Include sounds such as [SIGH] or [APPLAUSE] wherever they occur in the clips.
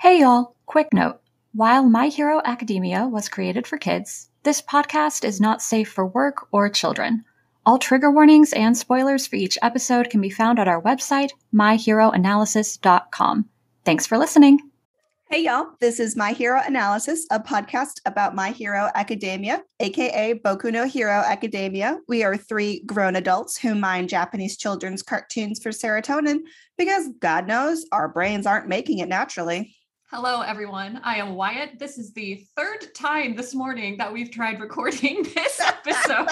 Hey y'all, quick note. While My Hero Academia was created for kids, this podcast is not safe for work or children. All trigger warnings and spoilers for each episode can be found at our website, myheroanalysis.com. Thanks for listening. Hey, y'all. This is My Hero Analysis, a podcast about My Hero Academia, aka Boku no Hero Academia. We are three grown adults who mine Japanese children's cartoons for serotonin because God knows our brains aren't making it naturally. Hello, everyone. I am Wyatt. This is the third time this morning that we've tried recording [LAUGHS] this episode.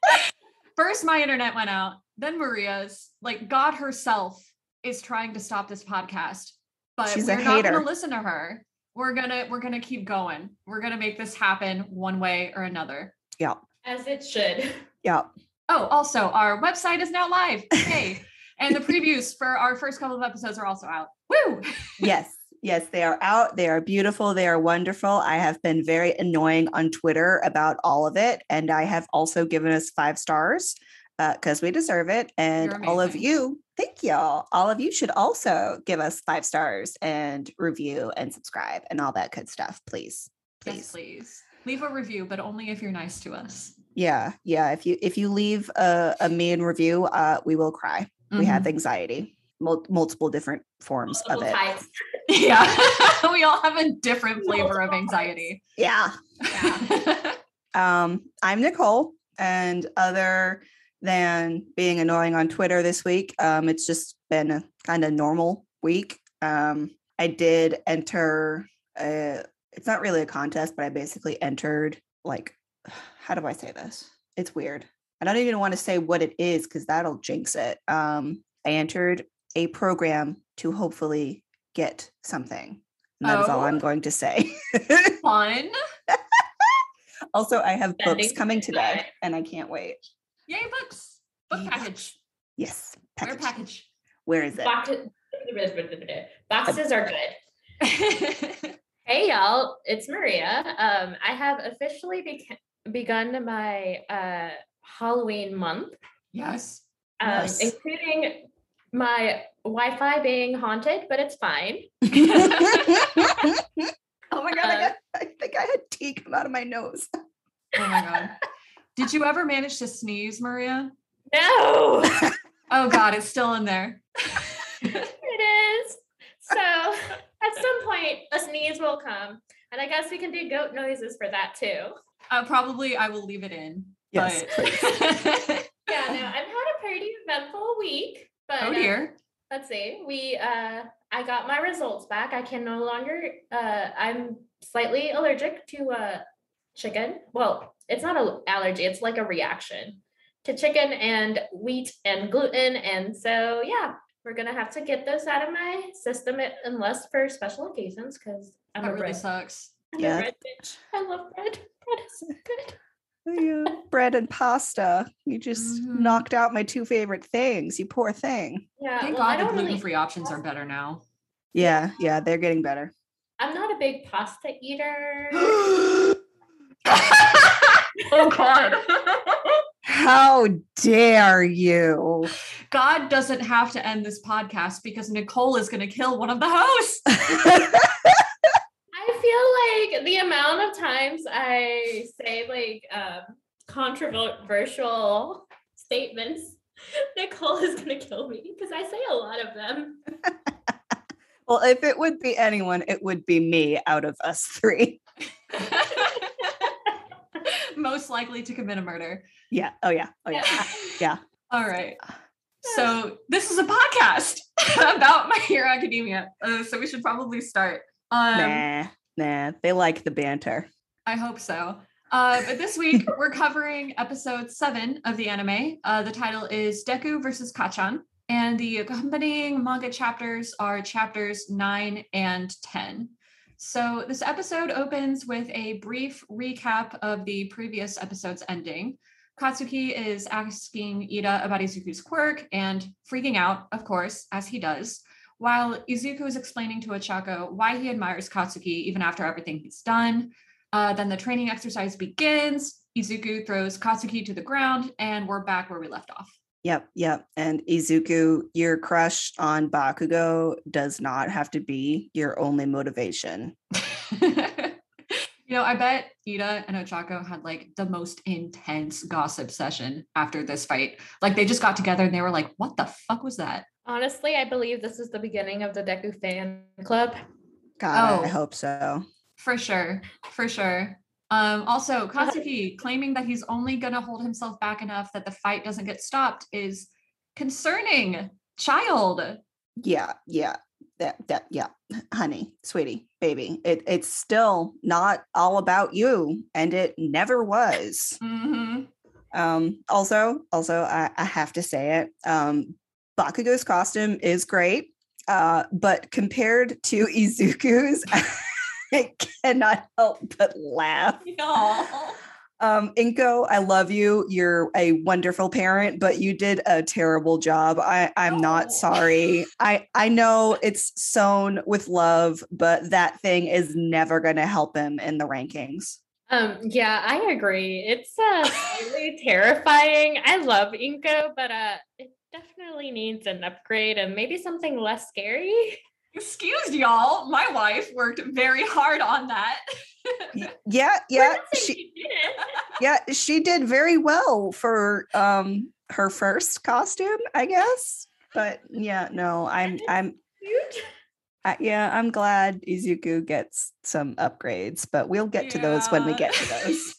[LAUGHS] First, my internet went out, then Maria's. Like, God herself is trying to stop this podcast but She's we're a not hater. gonna listen to her. We're gonna we're gonna keep going. We're gonna make this happen one way or another. Yeah. As it should. Yeah. Oh, also our website is now live. Hey. [LAUGHS] and the previews for our first couple of episodes are also out. Woo! Yes. Yes, they are out. They are beautiful. They are wonderful. I have been very annoying on Twitter about all of it. And I have also given us five stars because we deserve it. And all of you, thank y'all. All of you should also give us five stars and review and subscribe and all that good stuff, please. Please. Yes, please. Leave a review, but only if you're nice to us. Yeah, yeah. If you if you leave a, a mean review, uh, we will cry. We have Mhm. anxiety, Mul- multiple different forms of it. types. [LAUGHS] Yeah. [LAUGHS] we all have a different flavor of anxiety. Yeah. [LAUGHS] Um, I'm Nicole, and other than being annoying on Twitter this week, um, it's just been a kind of normal week. Um, I did enter. A, it's not really a contest, but I basically entered like, [SIGHS] how do I say this? It's weird. I don't even want to say what it is because that'll jinx it. Um, I entered a program to hopefully get something. And that is all Oh. I'm going to say. Fun. [LAUGHS] also, I have books coming today time. and I can't wait. Yay, books. Book Yay, package. Yes. Where Package. package. Where is it? Boxes [LAUGHS] are good. [LAUGHS] Hey y'all, it's Maria. Um, I have officially beca- begun my uh, Halloween month, yes. um, Yes. including my Wi-Fi being haunted, but it's fine. [LAUGHS] [LAUGHS] oh my god, I, Uh, got, I think I had tea come out of my nose. Oh my god. [LAUGHS] Did you ever manage to sneeze, Maria? No, Oh god, it's still in there. it is. So at some point, a sneeze will come, and I guess we can do goat noises for that too. Uh, probably I will leave it in. Yes, but- Yeah, no, I've had a pretty eventful week, but oh uh, dear. let's see we uh i got my results back i can no longer uh i'm slightly allergic to uh chicken well it's not an allergy it's like a reaction to chicken and wheat and gluten and so yeah we're gonna have to get those out of my system unless for special occasions because i'm That a really bread, sucks. I'm Yeah. bread bitch. i love bread bread is good Yeah, Bread and pasta. You just Mhm. knocked out my two favorite things. You poor thing. yeah Thank well, God the don't really gluten-free options are better now. Yeah, yeah, they're getting better. i'm not a big pasta eater [GASPS] oh god. How dare you? God doesn't have to end this podcast because Nicole is going to kill one of the hosts. [LAUGHS] I feel like the amount of times I say like um, controversial statements, [LAUGHS] Nicole is gonna kill me because I say a lot of them. [LAUGHS] well, if it would be anyone, it would be me out of us three. [LAUGHS] Most likely to commit a murder. Yeah. Oh yeah. Oh yeah. Yeah. All right. So this is a podcast about My Hero Academia. Uh, so we should probably start. Um, nah, nah. They like the banter. I hope so. Uh, but this week [LAUGHS] we're covering episode seven of the anime. Uh, the title is Deku versus Kacchan, and the accompanying manga chapters are chapters nine and ten. So this episode opens with a brief recap of the previous episode's ending. Katsuki is asking Ida about Izuku's quirk and freaking out, of course, as he does, while Izuku is explaining to Ochako why he admires Katsuki even after everything he's done. Uh, then the training exercise begins. Izuku throws Katsuki to the ground, and we're back where we left off. Yep, yep. And Izuku, your crush on Bakugo does not have to be your only motivation. [LAUGHS] you know, I bet Ida and Ochako had like the most intense gossip session after this fight. Like they just got together and they were like, what the fuck was that? Honestly, I believe this is the beginning of the Deku fan club. God, Oh. I hope so. For sure. For sure. Um, also, Katsuki claiming that he's only going to hold himself back enough that the fight doesn't get stopped is concerning. Child. Yeah, yeah. That that yeah, honey, sweetie, baby. It it's still not all about you, and it never was. hmm Um, also, also, I, I have to say it. Um, Bakugo's costume is great, uh, but compared to [LAUGHS] Izuku's, I cannot help but laugh. [LAUGHS] Um, Inko, I love you. You're a wonderful parent, but you did a terrible job. I, I'm Oh. not sorry. I, I know it's sewn with love, but that thing is never going to help him in the rankings. Um, yeah, I agree. It's uh really terrifying. I love Inko, but uh definitely needs an upgrade and maybe something less scary. Excuse y'all. My wife worked very hard on that. [LAUGHS] Yeah, yeah, she, she didn't. [LAUGHS] yeah, she did very well for um her first costume, I guess. But yeah, no, I'm I'm Cute. I, yeah, I'm glad Izuku gets some upgrades, but we'll get to those when we get to [LAUGHS] those.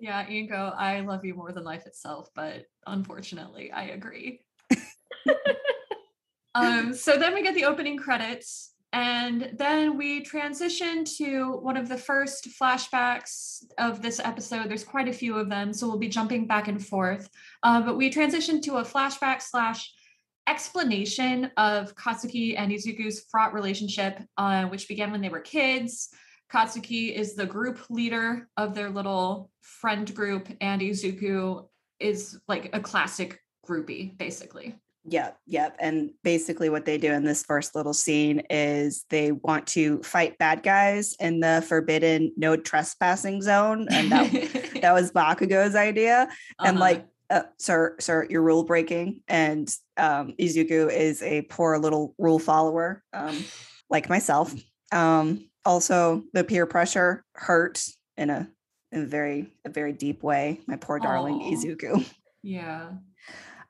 yeah, Inko, I love you more than life itself, but unfortunately, I agree. [LAUGHS] um, so then we get the opening credits, and then we transition to one of the first flashbacks of this episode. There's quite a few of them, so we'll be jumping back and forth. Uh, but we transition to a flashback slash explanation of Katsuki and Izuku's fraught relationship, uh, which began when they were kids. Katsuki is the group leader of their little friend group, and Izuku is like a classic groupie, basically. Yep, yep. And basically, what they do in this first little scene is they want to fight bad guys in the forbidden no trespassing zone, and that [LAUGHS] that was Bakugo's idea. And Uh-huh. like, uh, sir, sir, you're rule breaking, and um, Izuku is a poor little rule follower, um, like myself. Um, also, the peer pressure hurt in a in a very a very deep way. My poor darling Aw. Izuku. yeah.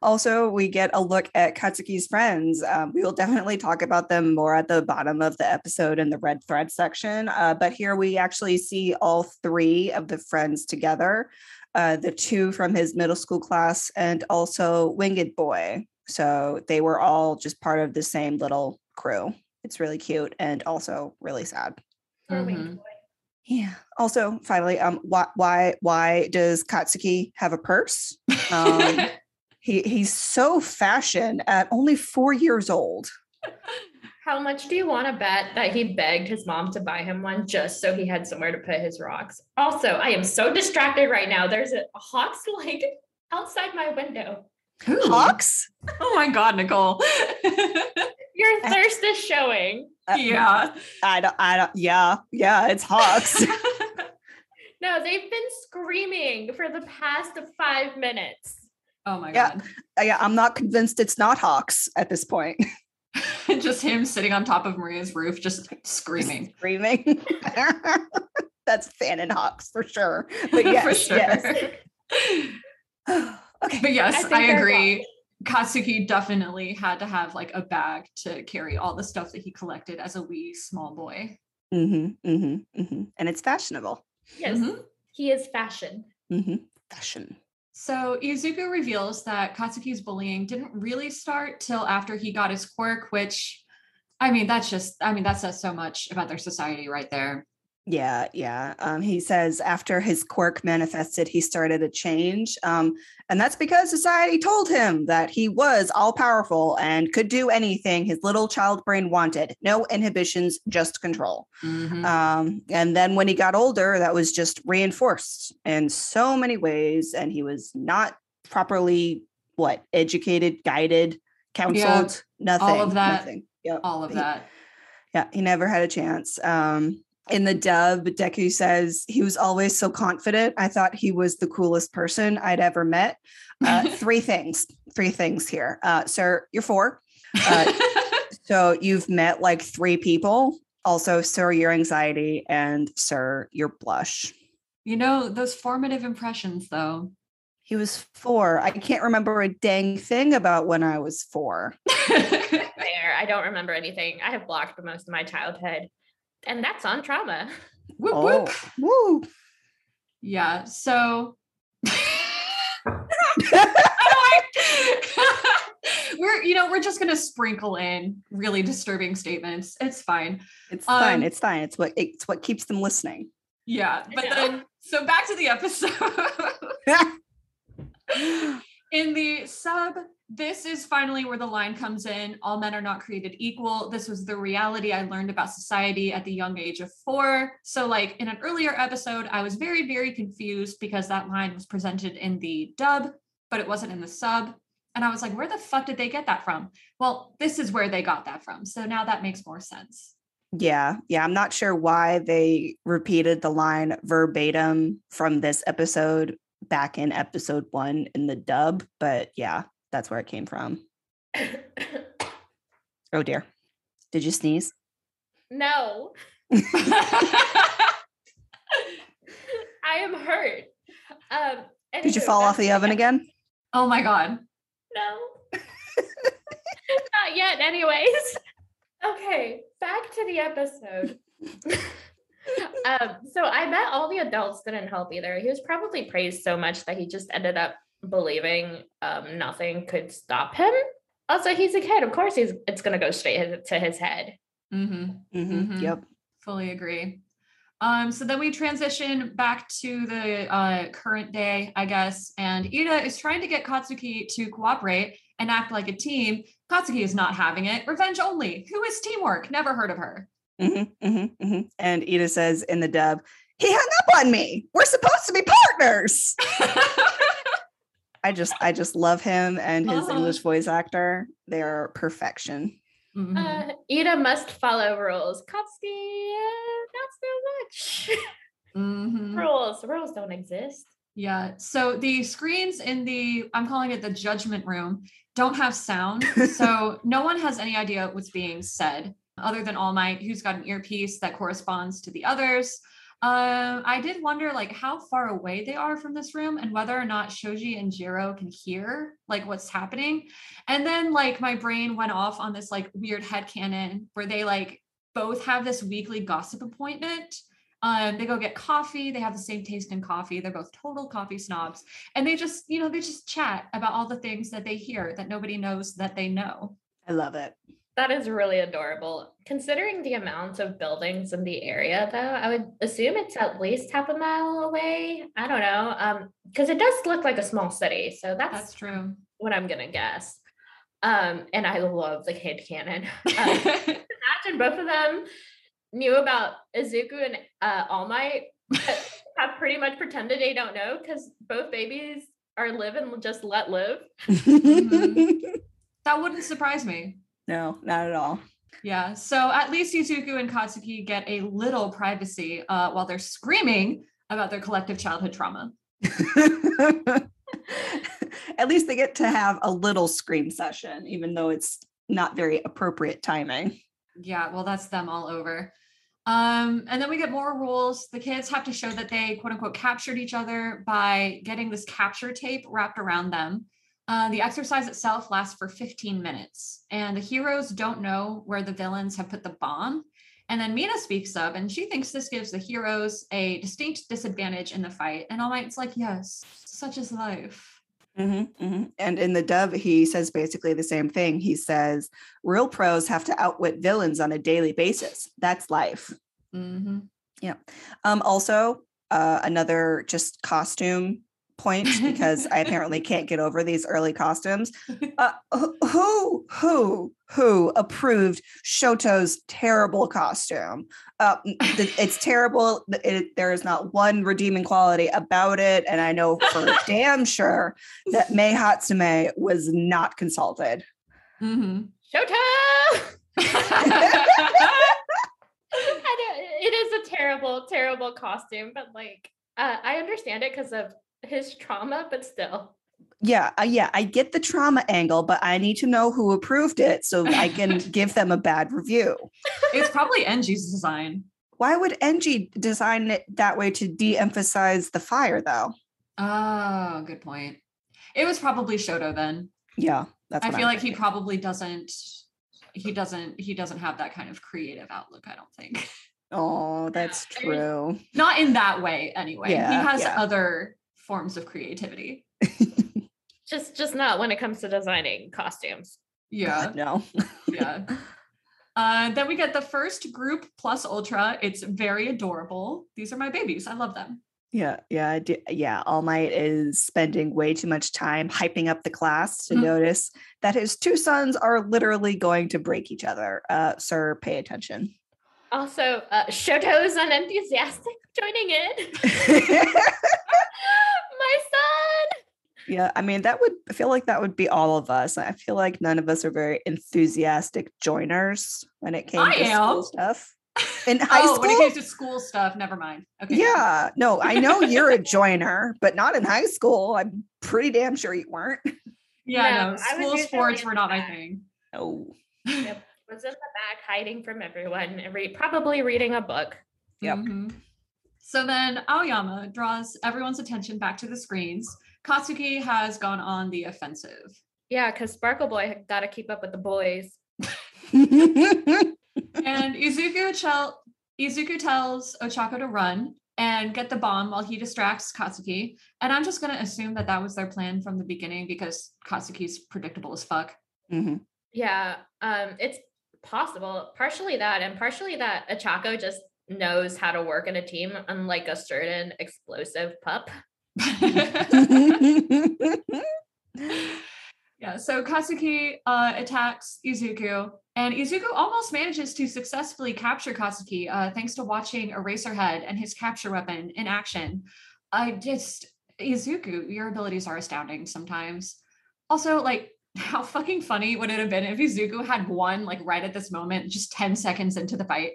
Also, we get a look at Katsuki's friends. Um, we will definitely talk about them more at the bottom of the episode in the red thread section. Uh, but here we actually see all three of the friends together uh, the two from his middle school class and also Winged Boy. So they were all just part of the same little crew. It's really cute and also really sad. Poor winged Mhm. boy. Yeah. Also, finally, um, why why why does Katsuki have a purse? [LAUGHS] Um, he he's so fashion at only four years old. How much do you want to bet that he begged his mom to buy him one just so he had somewhere to put his rocks? Also, I am so distracted right now. There's a hawk's like outside my window. Ooh. Hawks? Oh my God, Nicole. [LAUGHS] Your thirst is showing. Uh, yeah. I don't. I don't. Yeah, yeah. It's hawks. [LAUGHS] No, they've been screaming for the past five minutes. Oh my Yeah. God. Yeah, I'm not convinced it's not hawks at this point. [LAUGHS] [LAUGHS] just him sitting on top of Maria's roof, just screaming. Screaming. [LAUGHS] That's fan and hawks for sure. But yes, For sure. yes. [SIGHS] okay. But yes, I I, agree. Katsuki definitely had to have like a bag to carry all the stuff that he collected as a wee small boy. Mm-hmm, mm-hmm, mm-hmm. And it's fashionable. Yes, Mhm. he is fashion. Mm-hmm. Fashion. So Izuku reveals that Katsuki's bullying didn't really start till after he got his quirk, which I mean, that's just, I mean, that says so much about their society right there. Yeah, yeah. Um, he says after his quirk manifested, he started a change. Um, and that's because society told him that he was all powerful and could do anything his little child brain wanted. No inhibitions, just control. Mhm. Um, and then when he got older, that was just reinforced in so many ways. And he was not properly what educated, guided, counseled, nothing. All of that. Nothing. Yep. all of he- that. yeah, he never had a chance. Um, in the dub, Deku says he was always so confident. I thought he was the coolest person I'd ever met. Uh, [LAUGHS] three things, three things here. Uh, sir, you're four. [LAUGHS] Uh, so you've met like three people. Also, sir, your anxiety, and sir, your blush. You know, those formative impressions, though. He was four. I can't remember a dang thing about when I was four. Fair. I don't remember anything. I have blocked most of my childhood, and that's on trauma. [LAUGHS] whoop, Oh, whoop. woo. Yeah. So [LAUGHS] we're you know we're just gonna sprinkle in really disturbing statements. It's fine. It's fine. Um, It's fine. It's what it's what keeps them listening. Yeah. But know. then so back to the episode. [LAUGHS] in the sub, this is finally where the line comes in all men are not created equal. This was the reality I learned about society at the young age of four. So, like in an earlier episode, I was very, very confused because that line was presented in the dub, but it wasn't in the sub. And I was like, where the fuck did they get that from? Well, this is where they got that from. So now that makes more sense. Yeah, yeah. I'm not sure why they repeated the line verbatim from this episode back in episode one in the dub, but yeah, that's where it came from. Oh dear. Did you sneeze? no, [LAUGHS] I am hurt. Um, Did you fall off the oven again? oh my God. No. [LAUGHS] Not yet, anyways. Okay, back to the episode. [LAUGHS] um, so I bet all the adults didn't help either. He was probably praised so much that he just ended up believing um, nothing could stop him. Also, he's a kid. Of course, he's it's gonna go straight his- to his head. Mm-hmm. Mhm, Mhm. Yep. Fully agree. Um, so then we transition back to the uh, current day, I guess, and Ida is trying to get Katsuki to cooperate and act like a team. Katsuki is not having it. Revenge only. Who is teamwork? Never heard of her. hmm hmm hmm And Ida says in the dub, he hung up on me. We're supposed to be partners. [LAUGHS] I just I just love him and his Uh-huh. English voice actor. They're perfection. Mhm. Uh, Ida must follow rules. Katsuki, uh, not so much. Mhm. [LAUGHS] rules, rules don't exist. Yeah. So the screens in the, I'm calling it the judgment room, don't have sound. so [LAUGHS] no one has any idea what's being said other than All Might, who's got an earpiece that corresponds to the others. Um, I did wonder like how far away they are from this room and whether or not Shoji and Jiro can hear like what's happening. And then like my brain went off on this like weird head headcanon where they like both have this weekly gossip appointment um, they go get coffee. They have the same taste in coffee. They're both total coffee snobs. And they just, you know, they just chat about all the things that they hear that nobody knows that they know. I love it. That is really adorable. Considering the amount of buildings in the area, though, I would assume it's at least half a mile away. I don't know. Um, because it does look like a small city. So that's, That's true. what I'm gonna guess. Um, and I love the kid cannon. Uh, [LAUGHS] [LAUGHS] imagine both of them knew about Izuku and uh, All Might, but [LAUGHS] have pretty much pretended they don't know because both babies are live and just let live. that wouldn't surprise me. No, not at all. Yeah. So at least Izuku and Katsuki get a little privacy uh, while they're screaming about their collective childhood trauma. [LAUGHS] At least they get to have a little scream session, even though it's not very appropriate timing. Yeah, well, that's them all over. Um, and then we get more rules. The kids have to show that they quote unquote captured each other by getting this capture tape wrapped around them. Uh, the exercise itself lasts for 15 minutes, and the heroes don't know where the villains have put the bomb. And then Mina speaks up, and she thinks this gives the heroes a distinct disadvantage in the fight. And All Might's like, yes, such is life. Mhm, mhm. And in the dub, he says basically the same thing. He says, real pros have to outwit villains on a daily basis. That's life. Mhm. Yeah. Um, also, uh, another just costume point because I apparently can't get over these early costumes. Uh, who- who who who approved Shoto's terrible costume? Uh, it's terrible. It, there is not one redeeming quality about it, and I know for damn sure that Mei Hatsume was not consulted. Mhm. Showtime! [LAUGHS] It is a terrible, terrible costume, but like uh, I understand it because of his trauma, but still. Yeah, uh, yeah, I get the trauma angle, but I need to know who approved it so I can [LAUGHS] give them a bad review. It's probably Enji's design. Why would Engie design it that way to de-emphasize the fire though? Oh, good point. It was probably Shoto then. Yeah, that's I feel I'm like he probably doesn't he doesn't he doesn't have that kind of creative outlook, I don't think. Oh, [LAUGHS] that's I mean, true. Not in that way anyway. he has yeah. other forms of creativity. Just just not when it comes to designing costumes. Yeah. God, no. [LAUGHS] yeah. Uh, then we get the first group plus ultra. It's very adorable. These are my babies. I love them. Yeah, yeah, I do. yeah. All Might is spending way too much time hyping up the class to Mhm. notice that his two sons are literally going to break each other. Uh, sir, pay attention. Also, uh, Shoto's unenthusiastic joining in. [LAUGHS] [LAUGHS] My son. yeah, I mean that would I feel like that would be all of us. I feel like none of us are very enthusiastic joiners when it came I to school stuff. [LAUGHS] In high oh, when it came to school stuff, never mind. Okay. Yeah, no, I know [LAUGHS] you're a joiner, but not in high school. I'm pretty damn sure you weren't. Yeah, No, no. School sports were not my thing. No. [LAUGHS] Yep. Was in the back hiding from everyone and re- probably reading a book. Yep. Mhm. So then Aoyama draws everyone's attention back to the screens. Katsuki has gone on the offensive. Yeah, because Sparkle Boy got to keep up with the boys. [LAUGHS] And Izuku, chel- Izuku tells Ochako to run and get the bomb while he distracts Katsuki. And I'm just going to assume that that was their plan from the beginning because Katsuki's predictable as fuck. Mhm. Yeah, um, it's possible. Partially that, and partially that Ochako just knows how to work in a team, unlike a certain explosive pup. [LAUGHS] yeah, so Katsuki uh, attacks Izuku, and Izuku almost manages to successfully capture Katsuki uh, thanks to watching Eraserhead and his capture weapon in action. I just, Izuku, your abilities are astounding sometimes. Also, like, [LAUGHS] how fucking funny would it have been if Izuku had won, like, right at this moment, just 10 seconds into the fight?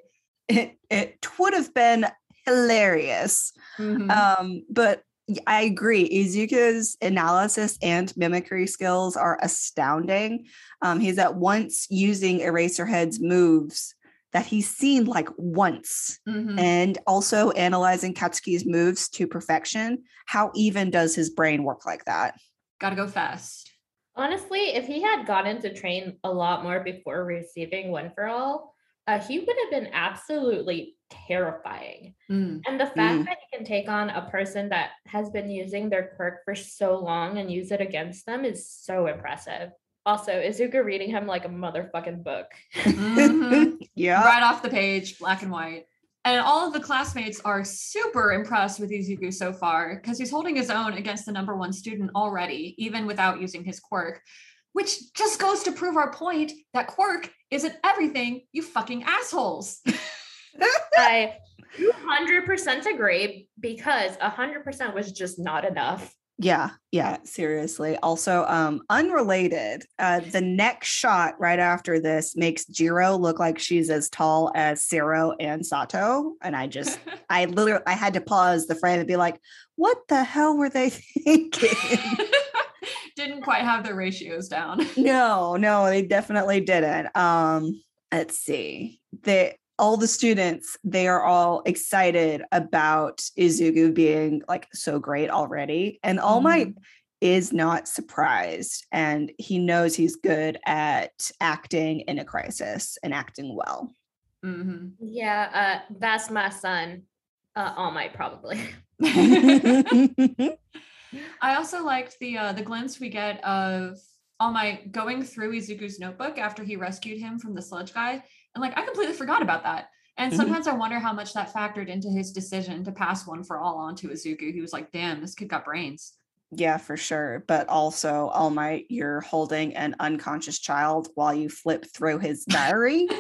It, it would have been hilarious. Mhm. Um, but I agree. Izuku's analysis and mimicry skills are astounding. Um, he's at once using Eraserhead's moves that he's seen like once Mhm. and also analyzing Katsuki's moves to perfection. How even does his brain work like that? Gotta go fast. Honestly, if he had gotten to train a lot more before receiving One for All, uh, he would have been absolutely terrifying. Mm. And the fact Mm. that he can take on a person that has been using their quirk for so long and use it against them is so impressive. Also, Izuku reading him like a motherfucking book. Mhm. [LAUGHS] yeah. right off the page, black and white. And all of the classmates are super impressed with Izuku so far because he's holding his own against the number one student already, even without using his quirk, which just goes to prove our point that quirk isn't everything, you fucking assholes. [LAUGHS] I 200% agree because 100% was just not enough. Yeah, yeah, seriously. Also, um, unrelated, uh, the next shot right after this makes Jiro look like she's as tall as Zero and Sato. And I just, [LAUGHS] I literally, I had to pause the frame and be like, what the hell were they thinking? [LAUGHS] Didn't quite have the ratios down. [LAUGHS] no, no, they definitely didn't. Um, let's see. They all the students, they are all excited about Izuku being like so great already. And All Might is not surprised and he knows he's good at acting in a crisis and acting well. Mhm. Yeah, uh, that's my son. Uh, All Might probably. [LAUGHS] [LAUGHS] I also liked the uh, the glimpse we get of All Might going through Izuku's notebook after he rescued him from the sludge guy, and like I completely forgot about that. And Mhm. sometimes I wonder how much that factored into his decision to pass one for all onto Izuku. He was like, "Damn, this kid got brains." yeah, for sure. But also, All Might, you're holding an unconscious child while you flip through his diary. [LAUGHS]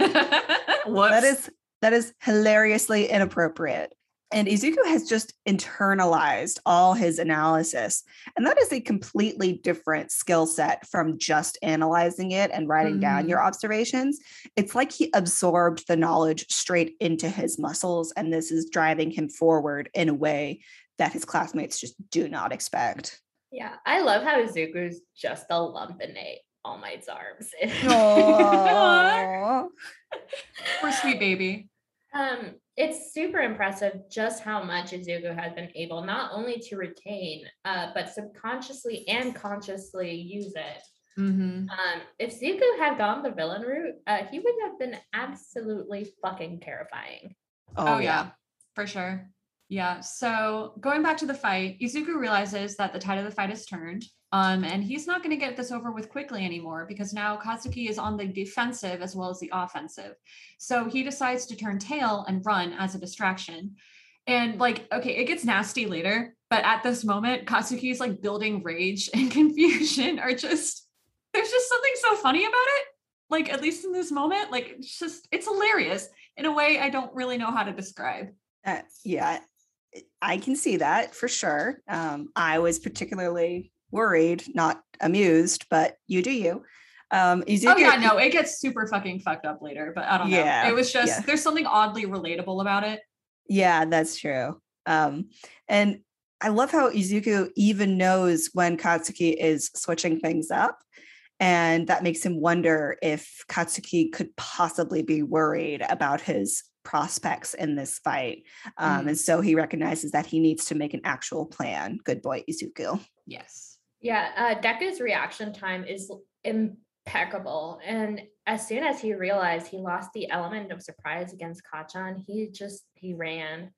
That is that is hilariously inappropriate. And Izuku has just internalized all his analysis. And that is a completely different skill set from just analyzing it and writing down your mm. observations. It's like he absorbed the knowledge straight into his muscles. And this is driving him forward in a way that his classmates just do not expect. Yeah, I love how Izuku's just a lump in Nate. All Might's arms. Aw. [LAUGHS] Poor sweet baby. Um, it's super impressive just how much Izuku has been able not only to retain, uh, but subconsciously and consciously use it. hmm Um, if Zuko had gone the villain route, uh, he would have been absolutely fucking terrifying. Oh, yeah. for sure. Yeah. So going back to the fight, Izuku realizes that the tide of the fight has turned. Um, and he's not going to get this over with quickly anymore because now Katsuki is on the defensive as well as the offensive. So he decides to turn tail and run as a distraction. And like, okay, it gets nasty later, but at this moment, Katsuki's like building rage and [LAUGHS] confusion are just there's just something so funny about it. Like, at least in this moment, like it's just it's hilarious in a way I don't really know how to describe. Uh, yeah, I can see that for sure. Um, I was particularly worried, not amused, but you do you. Um, Izuku, Oh yeah, no, it gets super fucking fucked up later, but I don't know. Yeah, it was just yeah. there's something oddly relatable about it. Yeah, that's true. Um, and I love how Izuku even knows when Katsuki is switching things up. And that makes him wonder if Katsuki could possibly be worried about his prospects in this fight. Um, Mm. And so he recognizes that he needs to make an actual plan. Good boy, Izuku. Yes. Yeah, uh, Deku's reaction time is impeccable. And as soon as he realized he lost the element of surprise against Kacchan, he just he ran.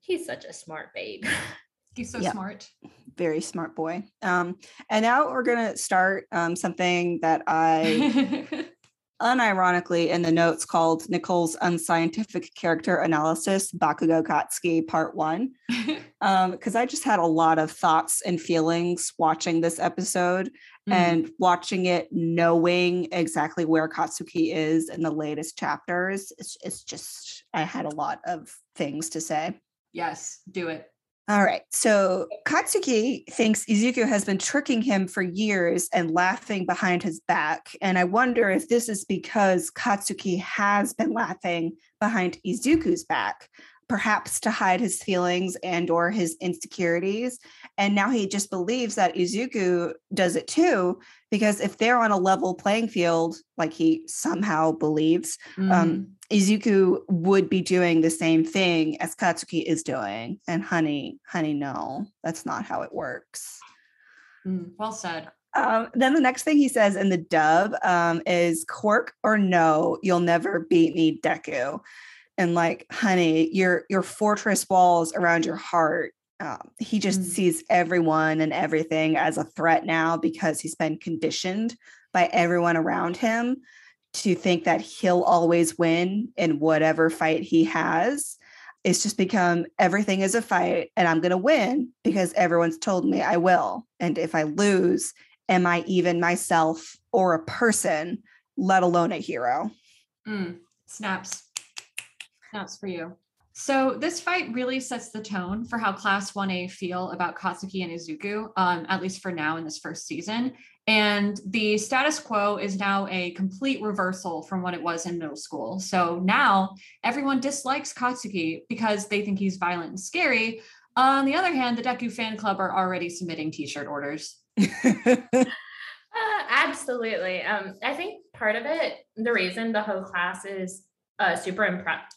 He's such a smart babe. [LAUGHS] He's so Yeah. smart. Very smart boy. Um, and now we're going to start um, something that I [LAUGHS] unironically in the notes called Nicole's unscientific character analysis, Bakugo Katsuki Part One, [LAUGHS] because I just had a lot of thoughts and feelings watching this episode Mm. and watching it, knowing exactly where Katsuki is in the latest chapters. It's, it's just I had a lot of things to say. yes, do it. All right. So Katsuki thinks Izuku has been tricking him for years and laughing behind his back. And I wonder if this is because Katsuki has been laughing behind Izuku's back, perhaps to hide his feelings and or his insecurities. And now he just believes that Izuku does it too, because if they're on a level playing field, like he somehow believes, Mhm. um, Izuku would be doing the same thing as Katsuki is doing. And honey, honey, no, that's not how it works. Mm, well said. Um, then the next thing he says in the dub um, is quirk or no, you'll never beat me, Deku. And like, honey, your your fortress walls around your heart. Um, he just Mm. sees everyone and everything as a threat now because he's been conditioned by everyone around him to think that he'll always win in whatever fight he has. It's just become everything is a fight and I'm going to win because everyone's told me I will. And if I lose, am I even myself or a person, let alone a hero? Mm, snaps. Snaps for you. So this fight really sets the tone for how Class 1A feel about Katsuki and Izuku, um, at least for now in this first season. And the status quo is now a complete reversal from what it was in middle school. So now everyone dislikes Katsuki because they think he's violent and scary. On the other hand, the Deku fan club are already submitting t-shirt orders. [LAUGHS] Uh, absolutely. Um, I think part of it, the reason the whole class is uh, super impressed.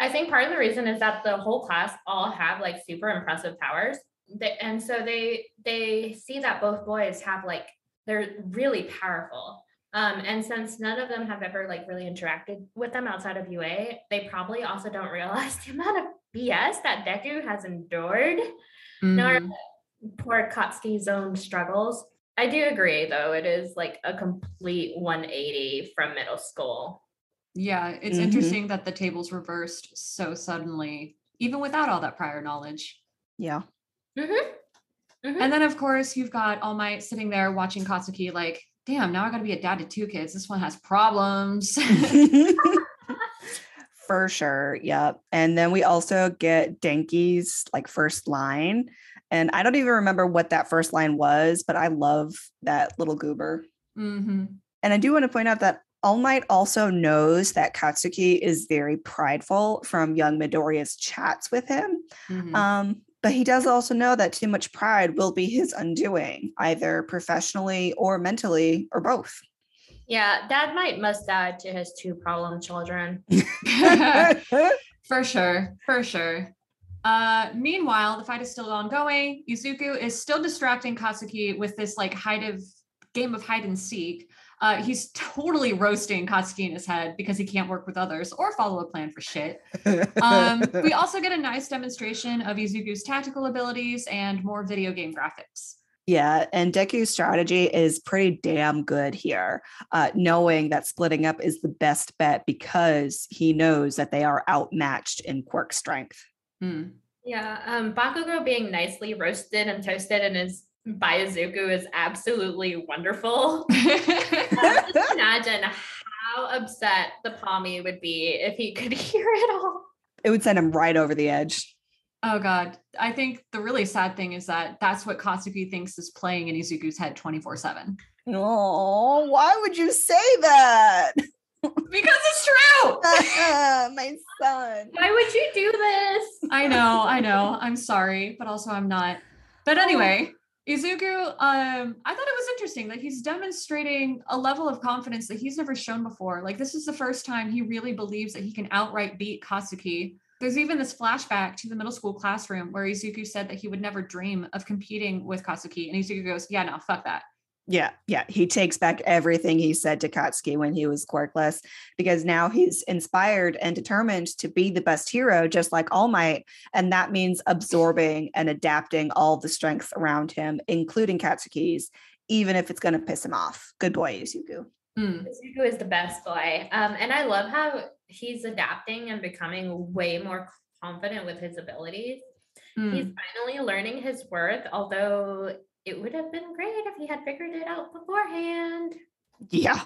I think part of the reason is that the whole class all have like super impressive powers, they, and so they they see that both boys have like they're really powerful. Um, and since none of them have ever like really interacted with them outside of UA, they probably also don't [LAUGHS] realize the amount of BS that Deku has endured Nor Mhm. poor Katsuki's own struggles. I do agree, though, it is like a complete 180 from middle school. Yeah, it's Mhm. interesting that the tables reversed so suddenly, even without all that prior knowledge. yeah. Mm-hmm. And then, of course, you've got All Might sitting there watching Katsuki, like, damn, now I gotta be a dad to two kids. This one has problems. [LAUGHS] [LAUGHS] For sure. Yep. And then we also get Denki's like first line. And I don't even remember what that first line was, but I love that little goober. Mm-hmm. And I do want to point out that All Might also knows that Katsuki is very prideful from young Midoriya's chats with him. Mhm. Um, but he does also know that too much pride will be his undoing, either professionally or mentally or both. Yeah, dad might must add to his two problem children. [LAUGHS] [LAUGHS] for sure, for sure. Uh, meanwhile, the fight is still ongoing. Izuku is still distracting Katsuki with this like hide of game of hide and seek. Uh, he's totally roasting Katsuki in his head because he can't work with others or follow a plan for shit. Um, [LAUGHS] we also get a nice demonstration of Izuku's tactical abilities and more video game graphics. Yeah, and Deku's strategy is pretty damn good here, uh, knowing that splitting up is the best bet because he knows that they are outmatched in quirk strength. Hmm. Yeah, um, Bakugo being nicely roasted and toasted and is by Izuku is absolutely wonderful. [LAUGHS] [LAUGHS] Just imagine how upset the Pommy would be if he could [LAUGHS] hear it all. It would send him right over the edge. oh god, I think the really sad thing is that that's what Katsuki thinks is playing in Izuku's head 24/7. Oh, why would you say that? Because it's true. My son. Why would you do this? I know, I know. I'm sorry, but also I'm not. But anyway, Izuku, um, I thought it was interesting that he's demonstrating a level of confidence that he's never shown before. Like this is the first time he really believes that he can outright beat Katsuki. There's even this flashback to the middle school classroom where Izuku said that he would never dream of competing with Katsuki, and Izuku goes, "Yeah, no, fuck that." Yeah, yeah. He takes back everything he said to Katsuki when he was quirkless because now he's inspired and determined to be the best hero, just like All Might. And that means absorbing and adapting all the strengths around him, including Katsuki's, even if it's going to piss him off. Good boy, Izuku. Hmm. Izuku is the best boy. Um, and I love how he's adapting and becoming way more confident with his abilities. Hmm. He's finally learning his worth, although it would have been great if he had figured it out beforehand. Yeah.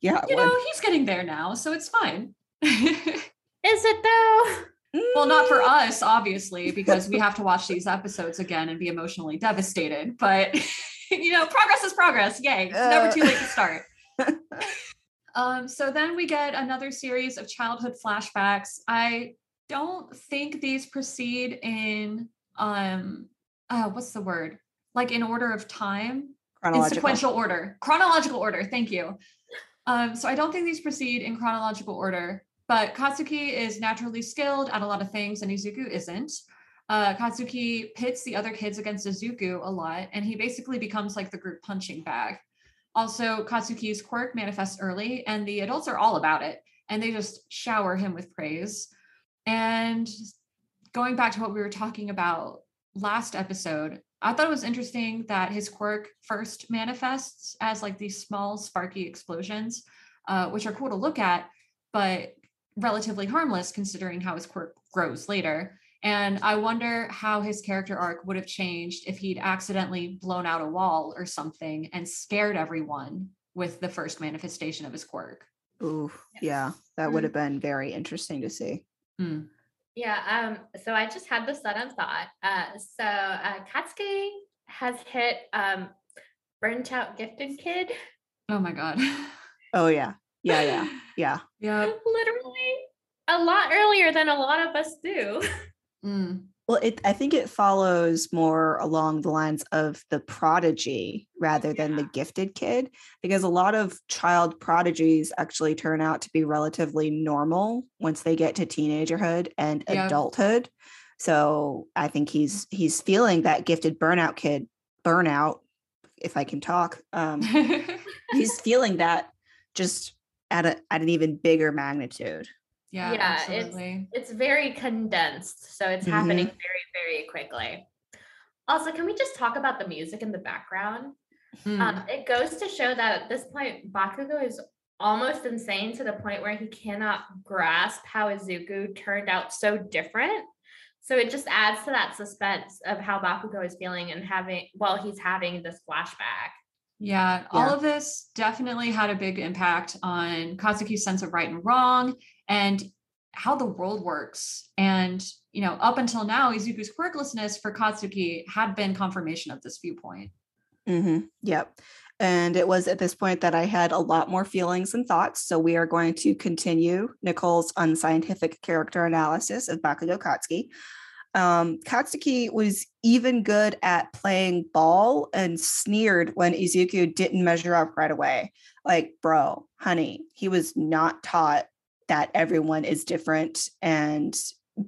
Yeah. you would. know, he's getting there now, so it's fine. [LAUGHS] Is it though? Well, not for Mm. us, obviously, because we have to watch these episodes again and be emotionally devastated. But [LAUGHS] you know, progress is progress. Yay. It's never too late to start. [LAUGHS] Um, so then we get another series of childhood flashbacks. I don't think these proceed in um uh what's the word? Like in order of time? In sequential order. Chronological order thank you. Um so i don't think these proceed in chronological order but katsuki is naturally skilled at a lot of things and izuku isn't. Uh katsuki pits the other kids against izuku a lot and he basically becomes like the group punching bag. Also katsuki's quirk manifests early and the adults are all about it and they just shower him with praise. And going back to what we were talking about last episode I thought it was interesting that his quirk first manifests as like these small sparky explosions, uh, which are cool to look at, but relatively harmless considering how his quirk grows later. And I wonder how his character arc would have changed if he'd accidentally blown out a wall or something and scared everyone with the first manifestation of his quirk. Ooh, yeah. That would Mm. have been very interesting to see. Hmm. Yeah, um, so I just had this sudden thought. Uh, so uh, Katsuki has hit um, burnt out gifted kid Oh my God. [LAUGHS] Oh, yeah. Yeah. Yeah. Yeah. yeah. [LAUGHS] literally a lot earlier than a lot of us do. Mm. Well, it I think it follows more along the lines of the prodigy rather than the gifted kid, because a lot of child prodigies actually turn out to be relatively normal once they get to teenagerhood and Yeah. adulthood. So I think he's he's feeling that gifted burnout kid burnout, if I can talk. Um, [LAUGHS] he's feeling that just at a at an even bigger magnitude. Yeah, Yeah, it's- absolutely. It's very condensed, so it's happening very, very quickly. Also, can we just talk about the music in the background? Mm. Um, it goes to show that at this point, Bakugo is almost insane to the point where he cannot grasp how Izuku turned out so different. So it just adds to that suspense of how Bakugo is feeling and having while he's having this flashback. Yeah, all of this definitely had a big impact on Katsuki's sense of right and wrong and how the world works. And, you know, up until now, Izuku's quirklessness for Katsuki had been confirmation of this viewpoint. Mm-hmm. Yep. And it was at this point that I had a lot more feelings and thoughts. So we are going to continue Nicole's unscientific character analysis of Bakugo Katsuki. Um, Katsuki was even good at playing ball and sneered when Izuku didn't measure up right away. Like, bro, honey, he was not taught that everyone is different and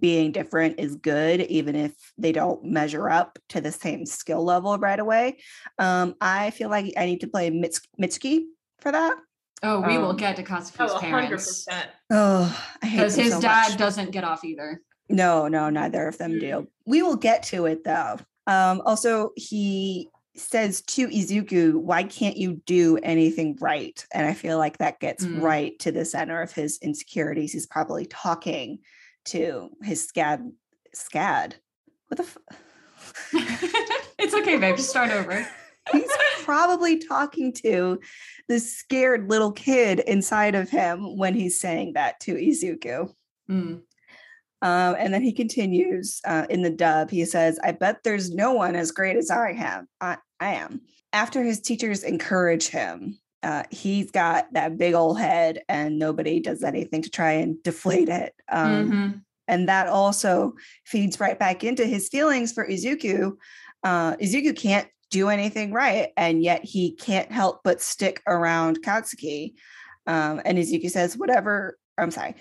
being different is good, even if they don't measure up to the same skill level right away. Um, I feel like I need to play Mits- Mitsuki for that. Oh, we will Um, get to Katsuki's Oh, parents 100%. Oh, I hate because his so dad much. doesn't get off either. No, no, neither of them do. We will get to it though. Um, also, he says to Izuku, Why can't you do anything right? And I feel like that gets Mm. right to the center of his insecurities. He's probably talking to his scad scad. What the [LAUGHS] f- it's okay, babe. Just start over. [LAUGHS] he's probably talking to the scared little kid inside of him when he's saying that to Izuku. Mm. Um, and then he continues uh, in the dub. He says, "I bet there's no one as great as I have. I, I am." After his teachers encourage him, uh, he's got that big old head, and nobody does anything to try and deflate it. Um, Mhm. And that also feeds right back into his feelings for Izuku. Uh, Izuku can't do anything right, and yet he can't help but stick around Katsuki. Um, and Izuku says, "Whatever." I'm sorry,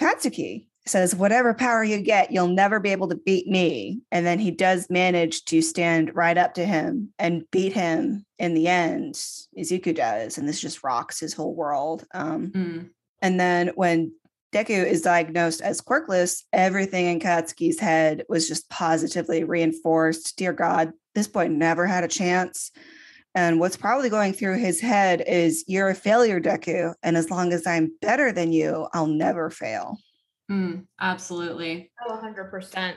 Katsuki says, "Whatever power you get, you'll never be able to beat me." And then he does manage to stand right up to him and beat him in the end. Izuku does, and this just rocks his whole world. Um, Mm. and then when Deku is diagnosed as quirkless, everything in Katsuki's head was just positively reinforced. Dear God, this boy never had a chance. And what's probably going through his head is, You're a failure, Deku. And as long as I'm better than you, I'll never fail. Mm. Absolutely. Oh, 100%.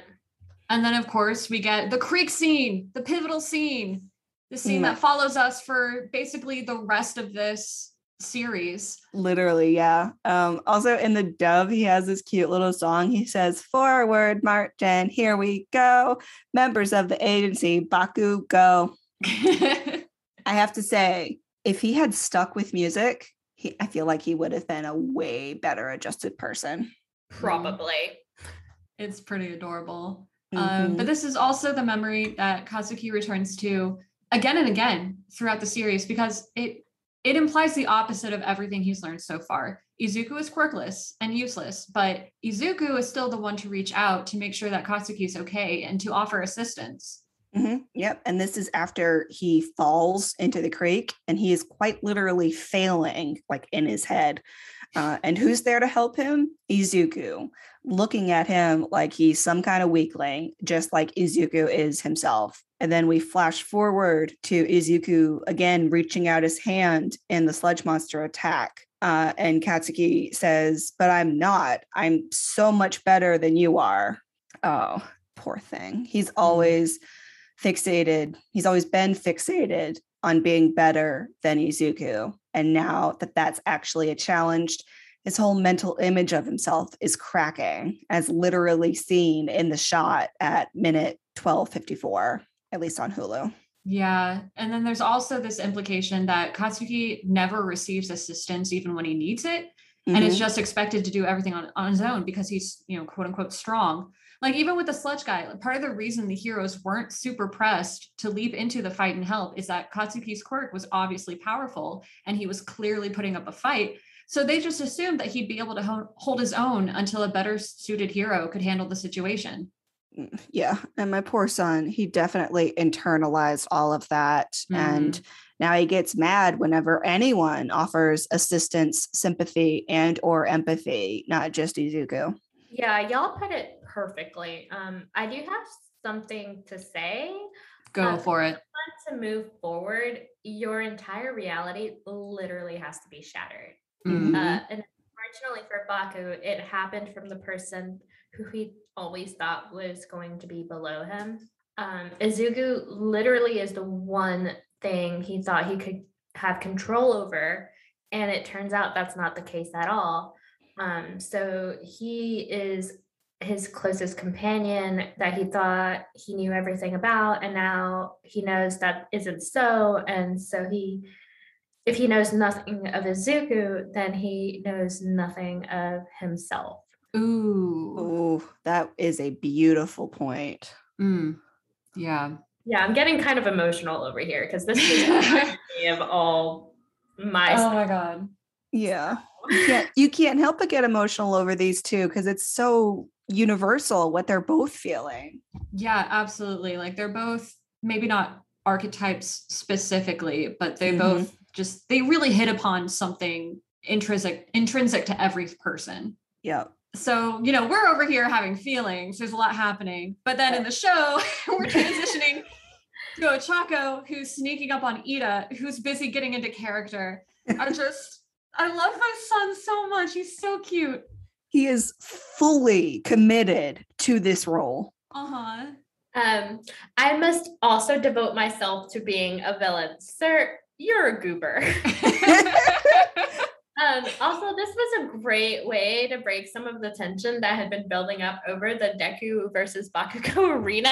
And then, of course, we get the creek scene, the pivotal scene, the scene Mm. that follows us for basically the rest of this series. Literally, yeah. Um, also in the dove, he has this cute little song. He says, Forward, march, and here we go. Members of the agency, Baku, go. [LAUGHS] I have to say, if he had stuck with music, he, I feel like he would have been a way better adjusted person. Probably. it's pretty adorable. Mhm. Um, but this is also the memory that Katsuki returns to again and again throughout the series because it it implies the opposite of everything he's learned so far. Izuku is quirkless and useless, but Izuku is still the one to reach out to make sure that Katsuki is okay and to offer assistance. Mhm, Yep. And this is after he falls into the creek and he is quite literally failing, like in his head. Uh, and who's there to help him? Izuku, looking at him like he's some kind of weakling, just like Izuku is himself. And then we flash forward to Izuku again reaching out his hand in the sludge monster attack. Uh, and Katsuki says, But I'm not. I'm so much better than you are. Oh, poor thing. He's always fixated. He's always been fixated on being better than Izuku. And now that that's actually a challenge, his whole mental image of himself is cracking, as literally seen in the shot at minute 1254, at least on Hulu. Yeah. And then there's also this implication that Katsuki never receives assistance even when he needs it. and is mm-hmm. just expected to do everything on, on his own because he's you know quote unquote strong like even with the sludge guy like, part of the reason the heroes weren't super pressed to leap into the fight and help is that katsuki's quirk was obviously powerful and he was clearly putting up a fight. So they just assumed that he'd be able to hold his own until a better suited hero could handle the situation. Mm, yeah and my poor son he definitely internalized all of that. And now he gets mad whenever anyone offers assistance sympathy and or empathy not just izuku. Yeah, y'all put it perfectly. Um, I do have something to say. go Uh, for it To move forward, your entire reality literally has to be shattered. Mm. Uh, and unfortunately for Baku, it happened from the person who he always thought was going to be below him. Um, Izuku literally is the one thing he thought he could have control over, and it turns out that's not the case at all. Um, so he is his closest companion that he thought he knew everything about, and now he knows that isn't so. And so he, if he knows nothing of Izuku, then he knows nothing of himself. Ooh. Oh, that is a beautiful point. Mm. Yeah. Yeah, I'm getting kind of emotional over here because this is [LAUGHS] of all my. Oh my god. Yeah. You can't, you can't help but get emotional over these two because it's so universal what they're both feeling. Yeah, absolutely. Like they're both maybe not archetypes specifically, but they Mhm. both just they really hit upon something intrinsic intrinsic to every person. Yeah. So, you know, we're over here having feelings. There's a lot happening. But then in the show, [LAUGHS] we're transitioning [LAUGHS] to Ochako, who's sneaking up on Ida, who's busy getting into character. I [LAUGHS] just, I love my son so much. He's so cute. He is fully committed to this role. Uh huh. Um, I must also devote myself to being a villain. Sir, you're a goober. [LAUGHS] [LAUGHS] [LAUGHS] Um, also, this was a great way to break some of the tension that had been building up over the Deku versus Bakugo [LAUGHS] arena.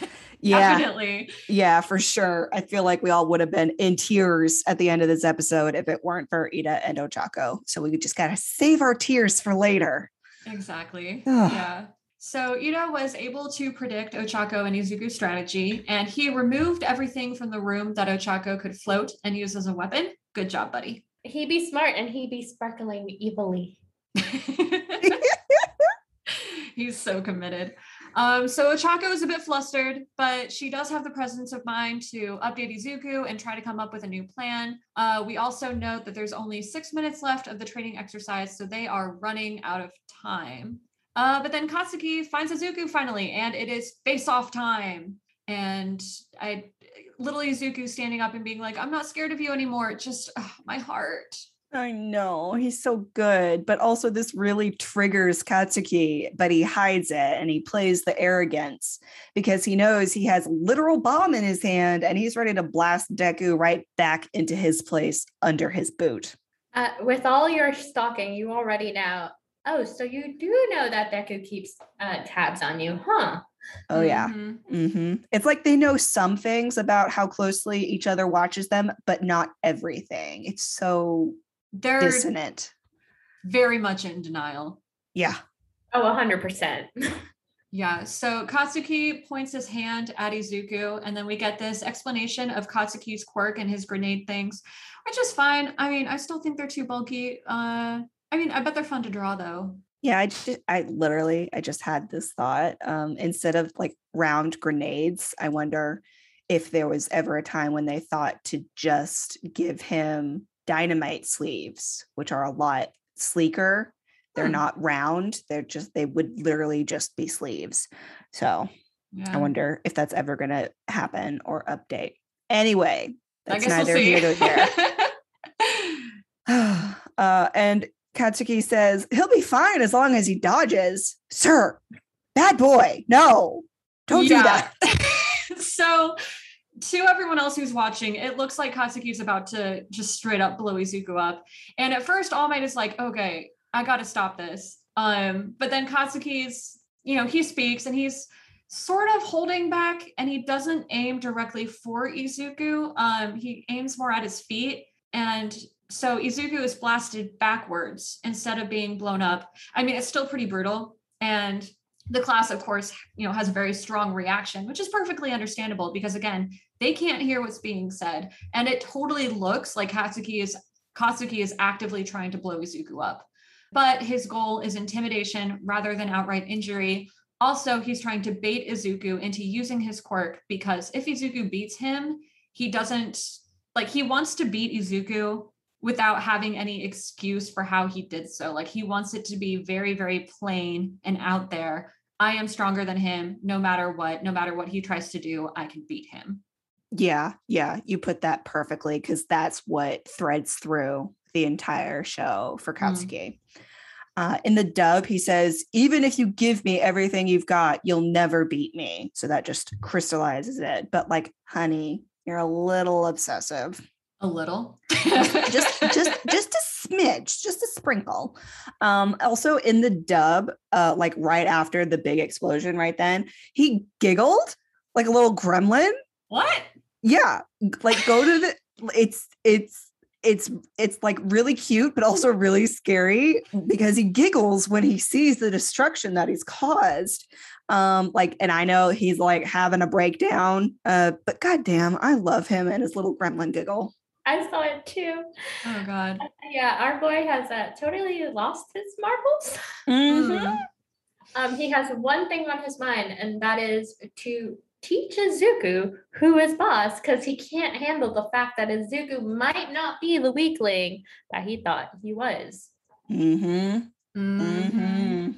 [LAUGHS] Yeah. Definitely. Yeah, for sure. I feel like we all would have been in tears at the end of this episode if it weren't for Ida and Ochako. So we just got to save our tears for later. Exactly. [SIGHS] Yeah. So Ida was able to predict Ochako and Izuku's strategy, and he removed everything from the room that Ochako could float and use as a weapon. Good job, buddy. He be smart and he be sparkling evilly. [LAUGHS] He's so committed. Um, so Ochako is a bit flustered, but she does have the presence of mind to update Izuku and try to come up with a new plan. Uh, we also note that there's only six minutes left of the training exercise, so they are running out of time. Uh, but then Katsuki finds Izuku finally, and it is face-off time. And I, little Izuku standing up and being like, "I'm not scared of you anymore." It just ugh, my heart. I know he's so good, but also this really triggers Katsuki, but he hides it and he plays the arrogance because he knows he has literal bomb in his hand and he's ready to blast Deku right back into his place under his boot. Uh, with all your stalking, you already know. Oh, so you do know that Deku keeps uh, tabs on you, huh? Oh yeah. Mhm. hmm It's like they know some things about how closely each other watches them, but not everything. It's so They're dissonant. very much in denial. Yeah. Oh, 100%. [LAUGHS] Yeah, so Katsuki points his hand at Izuku, and then we get this explanation of Katsuki's quirk and his grenade things, which is fine. I mean, I still think they're too bulky. Uh, I mean, I bet they're fun to draw though. Yeah, I just I literally I just had this thought. Um, instead of like round grenades, I wonder if there was ever a time when they thought to just give him dynamite sleeves, which are a lot sleeker. They're Hmm. not round. They're just they would literally just be sleeves. So Yeah. I wonder if that's ever gonna happen or update. Anyway, I that's we'll neither see. here nor there. [LAUGHS] [SIGHS] uh, and Katsuki says he'll be fine as long as he dodges. Sir, bad boy. No, don't do that. [LAUGHS] [LAUGHS] so, to everyone else who's watching, it looks like Katsuki's about to just straight up blow Izuku up. And at first, All Might is like, okay, I got to stop this. Um, but then Katsuki's, you know, he speaks and he's sort of holding back and he doesn't aim directly for Izuku. Um, he aims more at his feet. And so Izuku is blasted backwards instead of being blown up. I mean, it's still pretty brutal. And the class, of course, you know, has a very strong reaction, which is perfectly understandable because again, they can't hear what's being said. And it totally looks like Katsuki is Katsuki is actively trying to blow Izuku up. But his goal is intimidation rather than outright injury. Also, he's trying to bait Izuku into using his quirk because if Izuku beats him, he doesn't like he wants to beat Izuku without having any excuse for how he did so. Like he wants it to be very, very plain and out there. I am stronger than him no matter what, no matter what he tries to do, I can beat him. Yeah, yeah, you put that perfectly because that's what threads through the entire show for Katsuki. Uh, in the dub, he says, "Even if you give me everything you've got, you'll never beat me." So that just crystallizes it. But like, honey, you're a little obsessive. A little. [LAUGHS] just just just a smidge, just a sprinkle. Um, also in the dub, uh, like right after the big explosion, right then, he giggled like a little gremlin. what? Yeah, like go to the it's it's it's it's like really cute, but also really scary because he giggles when he sees the destruction that he's caused. Um, like, and I know he's like having a breakdown, uh, but goddamn, I love him and his little gremlin giggle. I saw it too. Oh God. Yeah, our boy has uh, totally lost his marbles. Mhm. Um, he has one thing on his mind, and that is to teach Izuku who is boss, because he can't handle the fact that Izuku might not be the weakling that he thought he was. Mm-hmm. Mhm. Mm-hmm.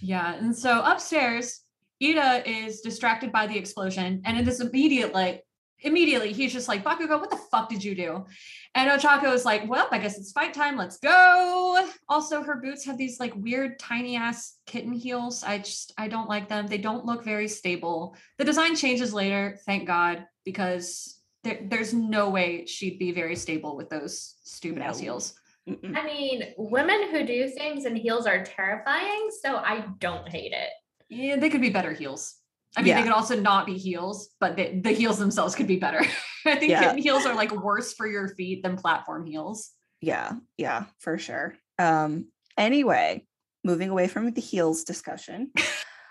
Yeah. And so upstairs, Ida is distracted by the explosion, and it is immediately, immediately, he's just like, Bakugo, what the fuck did you do? And Ochako is like, well, I guess it's fight time. Let's go. Also, her boots have these like weird, tiny ass kitten heels. I just, I don't like them. They don't look very stable. The design changes later, thank God, because there, there's no way she'd be very stable with those stupid ass heels. Mm-mm. I mean, women who do things in heels are terrifying, so I don't hate it. Yeah, they could be better heels. I mean, Yeah. they could also not be heels, but the, the heels themselves could be better. [LAUGHS] I think Yeah. kitten heels are like worse for your feet than platform heels. Yeah, yeah, for sure. Um, anyway, moving away from the heels discussion.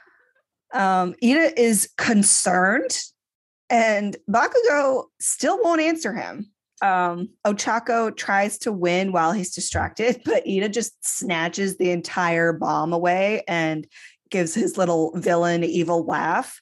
[LAUGHS] um, Ida is concerned and Bakugo still won't answer him. Um, Ochako tries to win while he's distracted, [LAUGHS] but Ida just snatches the entire bomb away and gives his little villain evil laugh.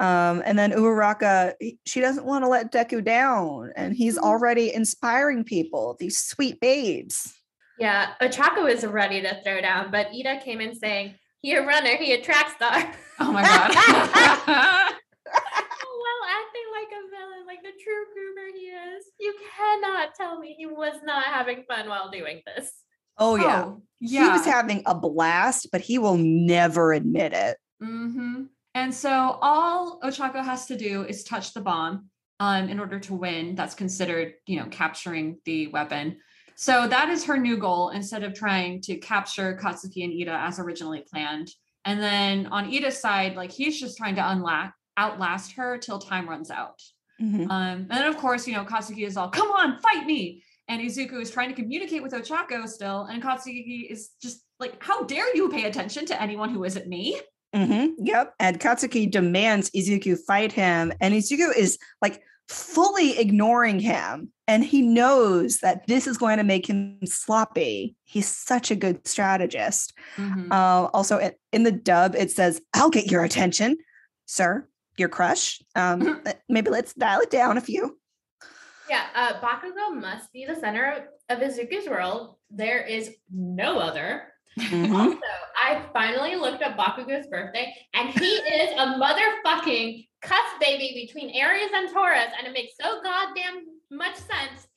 Um, and then Uraraka, she doesn't want to let Deku down, and he's already inspiring people, these sweet babes. Yeah, Ochako is ready to throw down, but Ida came in saying, he a runner, he a track star. Oh my god. [LAUGHS] [LAUGHS] well, acting like a villain, like the true groomer he is. You cannot tell me he was not having fun while doing this. Oh, yeah. Oh, He was having a blast, but he will never admit it. hmm And so all Ochako has to do is touch the bomb um, in order to win. That's considered, you know, capturing the weapon. So that is her new goal instead of trying to capture Katsuki and Ida as originally planned. And then on Ida's side, like he's just trying to unla- outlast her till time runs out. Mhm. Um, and then of course, you know, Katsuki is all, come on, fight me. And Izuku is trying to communicate with Ochako still. And Katsuki is just like, how dare you pay attention to anyone who isn't me? Mhm. Yep. And Katsuki demands Izuku fight him, and Izuku is like fully ignoring him. And he knows that this is going to make him sloppy. He's such a good strategist. Mhm. Uh, also, in, the dub, it says, I'll get your attention, sir, your crush. Um, [LAUGHS] maybe let's dial it down a few. Yeah, uh, Bakugo must be the center of Izuku's world. There is no other. Mhm. Also, I finally looked up Bakugo's birthday, and he [LAUGHS] is a motherfucking cusp baby between Aries and Taurus, and it makes so goddamn much sense.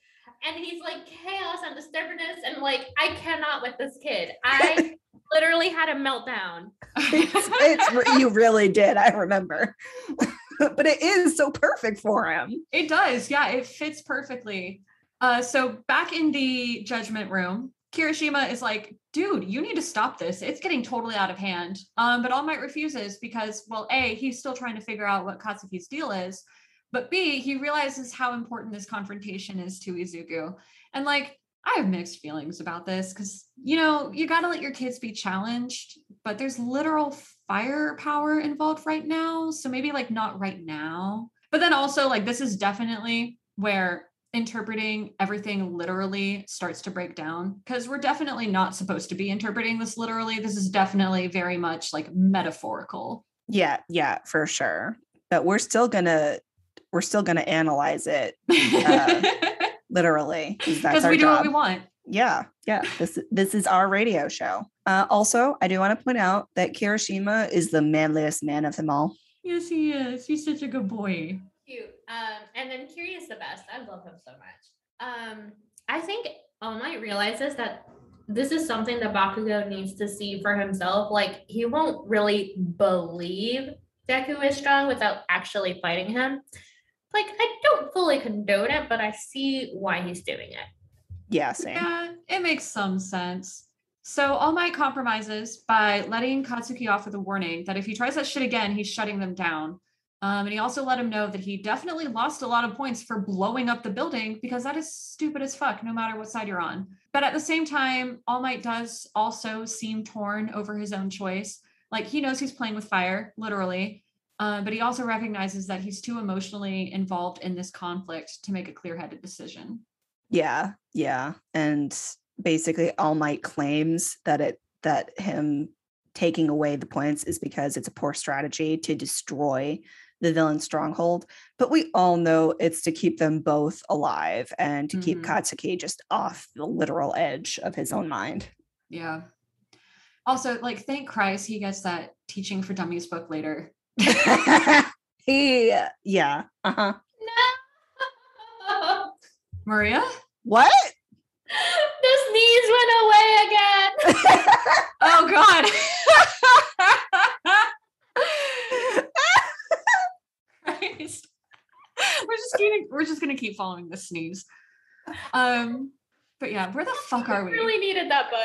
And he's like chaos and disturbance, and like I cannot with this kid. I [LAUGHS] literally had a meltdown. it's, it's you really did. I remember. [LAUGHS] [LAUGHS] but it is so perfect for him. It does. Yeah, it fits perfectly. Uh, so back in the judgment room, Kirishima is like, dude, you need to stop this. It's getting totally out of hand. Um, but All Might refuses because, well, A, he's still trying to figure out what Katsuki's deal is. But B, he realizes how important this confrontation is to Izuku. And like, I have mixed feelings about this because, you know, you got to let your kids be challenged, but there's literal firepower involved right now. So maybe like not right now. But then also, like, this is definitely where interpreting everything literally starts to break down because we're definitely not supposed to be interpreting this literally. This is definitely very much like metaphorical. Yeah, yeah, for sure. But we're still gonna we're still gonna analyze it uh, [LAUGHS] literally. 'cause That's Because our we do job. what we want. Yeah, yeah. This this is our radio show. Uh, also, I do want to point out that Kirishima is the manliest man of them all. Yes, he is. He's such a good boy. Cute. Um, and then Kiri is the best. I love him so much. Um, I think All Might realizes that this is something that Bakugo needs to see for himself. Like he won't really believe Deku is strong without actually fighting him. like I don't fully condone it, but I see why he's doing it. Yeah, same. Yeah, it makes some sense. So All Might compromises by letting Katsuki off with a warning that if he tries that shit again, he's shutting them down. Um, and he also let him know that he definitely lost a lot of points for blowing up the building because that is stupid as fuck, no matter what side you're on. But at the same time, All Might does also seem torn over his own choice. Like he knows he's playing with fire, literally. Uh, but he also recognizes that he's too emotionally involved in this conflict to make a clear headed decision. Yeah, yeah. And basically All Might claims that it that him taking away the points is because it's a poor strategy to destroy the villain stronghold. But we all know it's to keep them both alive and to keep Mhm. Katsuki just off the literal edge of his own mind. Yeah. Also, like, thank Christ he gets that teaching for dummies book later. [LAUGHS] he, yeah. Uh-huh. No. Maria? What? [LAUGHS] the sneeze went away again. [LAUGHS] Oh God. [LAUGHS] We're just gonna we're just gonna keep following the sneeze. Um, but yeah, where the fuck are We we? really needed that book.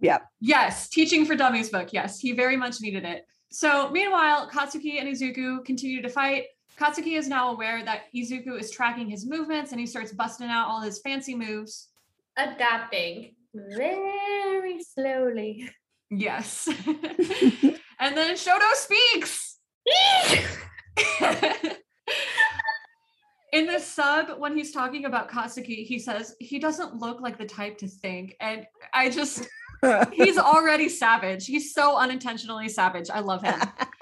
Yeah. Yes, teaching for dummies book. Yes, he very much needed it. So meanwhile, Katsuki and Izuku continue to fight. Katsuki is now aware that Izuku is tracking his movements and he starts busting out all his fancy moves. Adapting very slowly. Yes. [LAUGHS] and then Shoto speaks. In the sub, when he's talking about Katsuki, he says he doesn't look like the type to think. And I just, he's [LAUGHS] already savage. He's so unintentionally savage. I love him. [LAUGHS]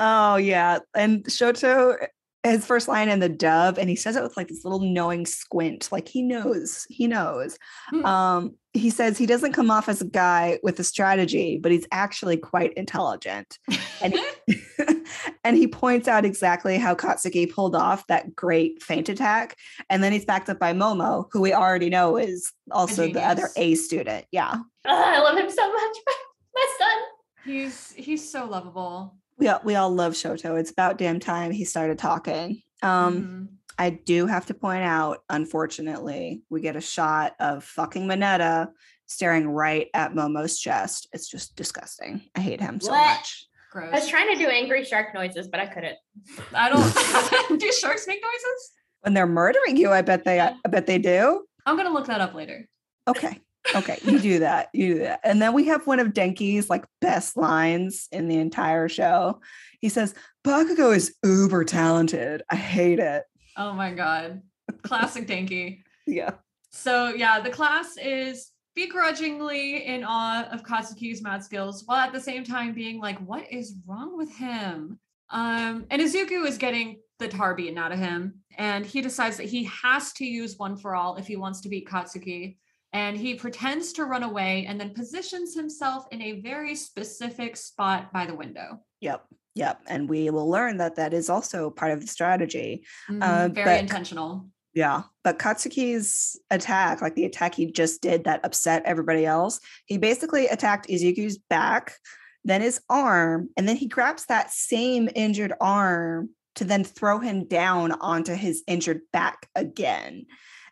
oh yeah. And Shoto his first line in the dub, and he says it with like this little knowing squint, like he knows, he knows. Hmm. Um, he says he doesn't come off as a guy with a strategy, but he's actually quite intelligent. And he, [LAUGHS] [LAUGHS] and he points out exactly how Katsuki pulled off that great feint attack. And then he's backed up by Momo, who we already know is also the other. A student. Yeah. Ugh, I love him so much. [LAUGHS] My son. he's he's so lovable. We all, we all love Shoto. It's about damn time he started talking. Um, Mhm. I do have to point out, unfortunately, we get a shot of fucking Mineta staring right at Momo's chest. It's just disgusting. I hate him so What? much. I was trying to do angry shark noises, but I couldn't. I don't [LAUGHS] [LAUGHS] do sharks make noises? When they're murdering you, I bet they I bet they do. I'm gonna look that up later. Okay. Okay, you do that. You do that. And then we have one of Denki's like best lines in the entire show. He says, Bakugo is uber talented. I hate it. Oh my god. Classic Denki. Yeah. So yeah, the class is begrudgingly in awe of Katsuki's math skills, while at the same time being like, "What is wrong with him?" Um, and Izuku is getting the tar beaten out of him, and he decides that he has to use one for all if he wants to beat Katsuki. And he pretends to run away and then positions himself in a very specific spot by the window. Yep. Yep. And we will learn that that is also part of the strategy. Mhm, Uh, very but- intentional. Yeah. But Katsuki's attack, like the attack he just did that upset everybody else, he basically attacked Izuku's back, then his arm, and then he grabs that same injured arm to then throw him down onto his injured back again.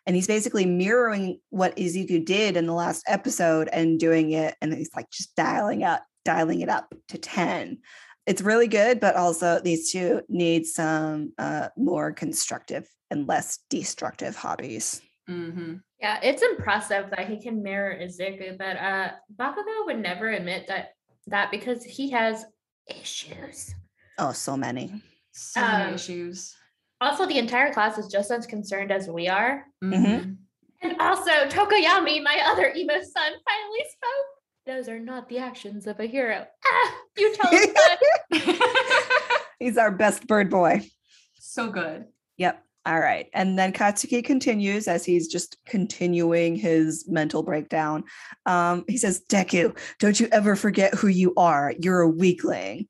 And he's basically mirroring what Izuku did in the last episode and doing it. And he's like just dialing up, dialing it up to 10. It's really good, but also these two need some uh, more constructive and less destructive hobbies. hmm Yeah, it's impressive that he can mirror Izuku, but uh Bakugo would never admit that that because he has issues. Oh, so many. So many Um, issues. Also, the entire class is just as concerned as we are. Mhm. And also, Tokoyami, my other emo son, finally spoke. Those are not the actions of a hero. Ah, you tell him that. [LAUGHS] He's our best bird boy. so good. Yep. All right. And then Katsuki continues as he's just continuing his mental breakdown. Um, he says, Deku, don't you ever forget who you are. You're a weakling.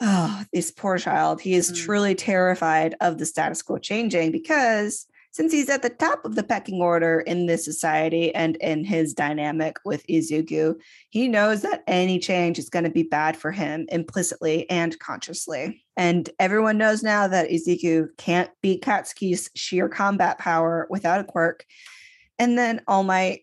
Oh, this poor child. He is Mm. truly terrified of the status quo changing because since he's at the top of the pecking order in this society and in his dynamic with Izuku, he knows that any change is going to be bad for him implicitly and consciously. And everyone knows now that Izuku can't beat Katsuki's sheer combat power without a quirk. And then All Might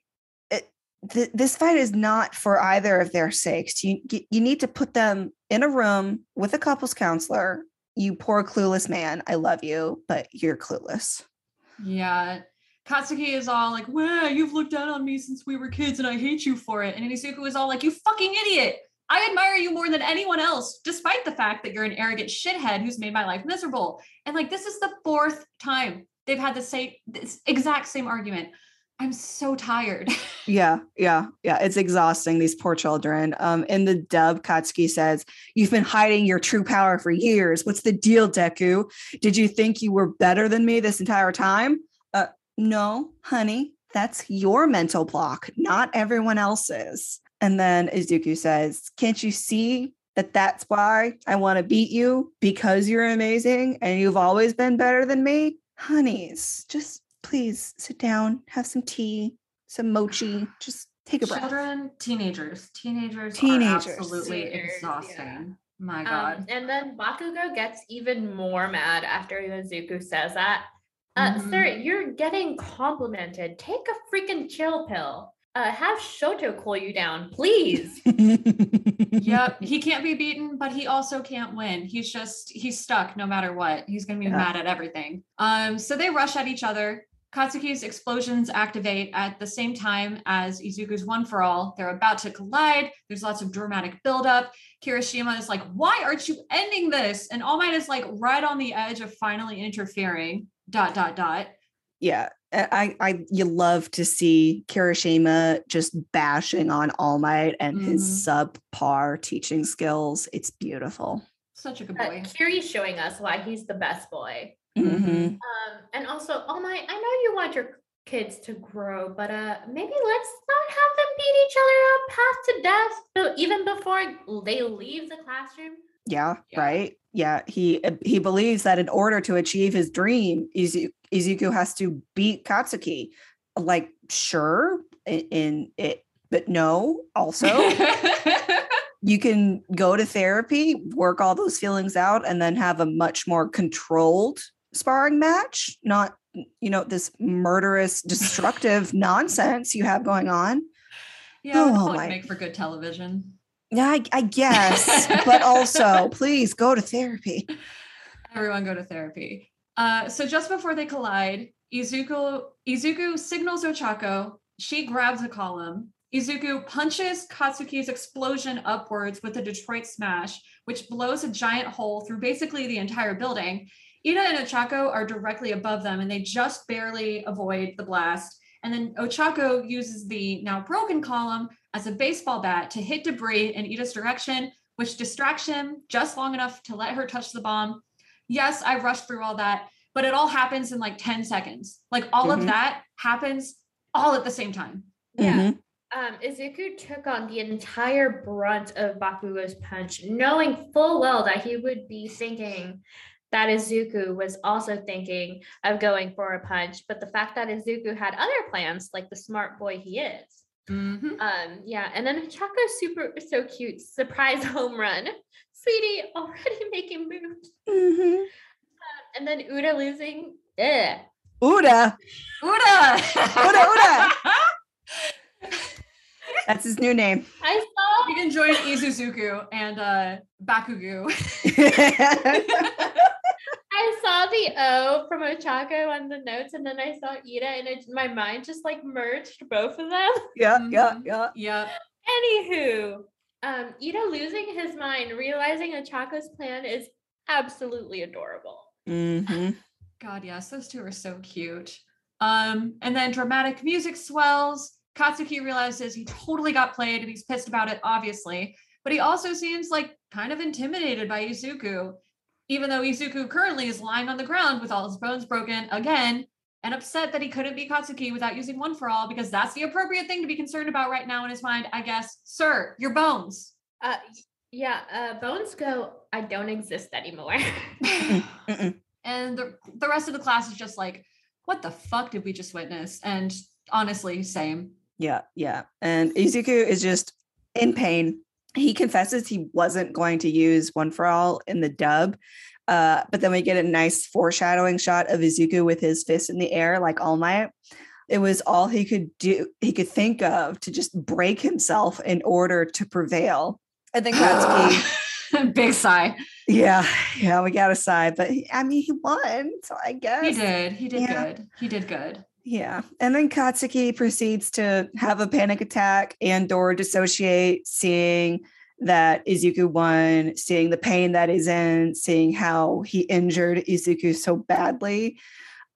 th- this fight is not for either of their sakes. You you need to put them in a room with a couples counselor. You poor clueless man. I love you, but you're clueless. Yeah. Katsuki is all like, "Wow, you've looked down on me since we were kids, and I hate you for it." And Izuku is all like, "You fucking idiot! I admire you more than anyone else, despite the fact that you're an arrogant shithead who's made my life miserable." And like, this is the fourth time they've had the same, exact same argument. I'm so tired. [LAUGHS] yeah, yeah, yeah. It's exhausting, these poor children. Um, in the dub, Katsuki says, You've been hiding your true power for years. What's the deal, Deku? Did you think you were better than me this entire time? Uh, no, honey, that's your mental block, not everyone else's. And then Izuku says, Can't you see that that's why I want to beat you because you're amazing and you've always been better than me? Honeys, just please sit down, have some tea, some mochi, [SIGHS] just take a breath. Children, teenagers, teenagers, Teenagers. are absolutely Teenagers, exhausting. yeah. My Um, God. and then Bakugo gets even more mad after Izuku says that. Uh, Mhm. Sir, you're getting complimented. Take a freaking chill pill. Uh, have Shoto cool you down, please. [LAUGHS] yep, [LAUGHS] he can't be beaten, but he also can't win. He's just he's stuck no matter what. He's gonna be Yeah. mad at everything. Um, so they rush at each other. Katsuki's explosions activate at the same time as Izuku's one for all. They're about to collide. There's lots of dramatic buildup. Kirishima is like, "Why aren't you ending this?" And All Might is like right on the edge of finally interfering. Dot dot dot. yeah. I, I you love to see Kirishima just bashing on All Might and his subpar teaching skills. It's beautiful. Such a good Uh, boy. Kiri's showing us why he's the best boy. Mhm. Um, and also, oh my, I know you want your kids to grow, but uh, maybe let's not have them beat each other up half to death, so even before they leave the classroom. Yeah, Yeah. right. Yeah, he uh, he believes that in order to achieve his dream, Izu- Izuku has to beat Katsuki. Like, sure, in, in it, but no. Also, [LAUGHS] you can go to therapy, work all those feelings out, and then have a much more controlled sparring match. Not, you know, this murderous, destructive [LAUGHS] nonsense you have going on. yeah, it would Oh my- make for good television. Yeah, I, I guess, but also, [LAUGHS] please go to therapy. Everyone go to therapy. Uh, so just before they collide, Izuku Izuku signals Ochako. She grabs a column. Izuku punches Katsuki's explosion upwards with a Detroit smash, which blows a giant hole through basically the entire building. Ida and Ochako are directly above them, and they just barely avoid the blast. And then Ochako uses the now broken column as a baseball bat to hit debris in Ida's direction, which distracts him just long enough to let her touch the bomb. Yes, I rushed through all that, but it all happens in like 10 seconds. Like all Mhm. of that happens all at the same time. Yeah. Mhm. Um, Izuku took on the entire brunt of Bakugo's punch, knowing full well that he would be thinking that Izuku was also thinking of going for a punch. But the fact that Izuku had other plans, like the smart boy he is. Mhm. Um, yeah, and then Chaco's super so cute, surprise [LAUGHS] home run. Sweetie, already [LAUGHS] making moves. Mhm. And then Uda losing. Ugh. Uda, Uda! Uda, [LAUGHS] that's his new name. I saw you can join Izuzuku and uh, Bakugu. I saw the O from Ochako on the notes, and then I saw Ida, and it, my mind just like merged both of them. [LAUGHS] yeah, yeah, Mhm. yeah. Anywho, um, Ida losing his mind, realizing Ochako's plan is absolutely adorable. hmm God, yes, those two are so cute. Um, and then dramatic music swells. Katsuki realizes he totally got played and he's pissed about it, obviously. But he also seems like kind of intimidated by Izuku, even though Izuku currently is lying on the ground with all his bones broken again and upset that he couldn't beat Katsuki without using one for all because that's the appropriate thing to be concerned about right now in his mind, I guess. Sir, your bones. Uh, yeah, uh, Bones go, I don't exist anymore. And the, the rest of the class is just like, what the fuck did we just witness? And honestly, same. Yeah, yeah. And Izuku is just in pain. He confesses he wasn't going to use One for All in the dub. Uh, but then we get a nice foreshadowing shot of Izuku with his fist in the air, like All Might. It was all he could do, he could think of to just break himself in order to prevail. i think that's Katsuki, [LAUGHS] Big sigh. yeah, yeah, we got a sigh but he, I mean, he won, so I guess He did. He did Yeah. good. He did good. Yeah. And then Katsuki proceeds to have a panic attack and or dissociate, seeing that Izuku won, seeing the pain that he's in, seeing how he injured Izuku so badly.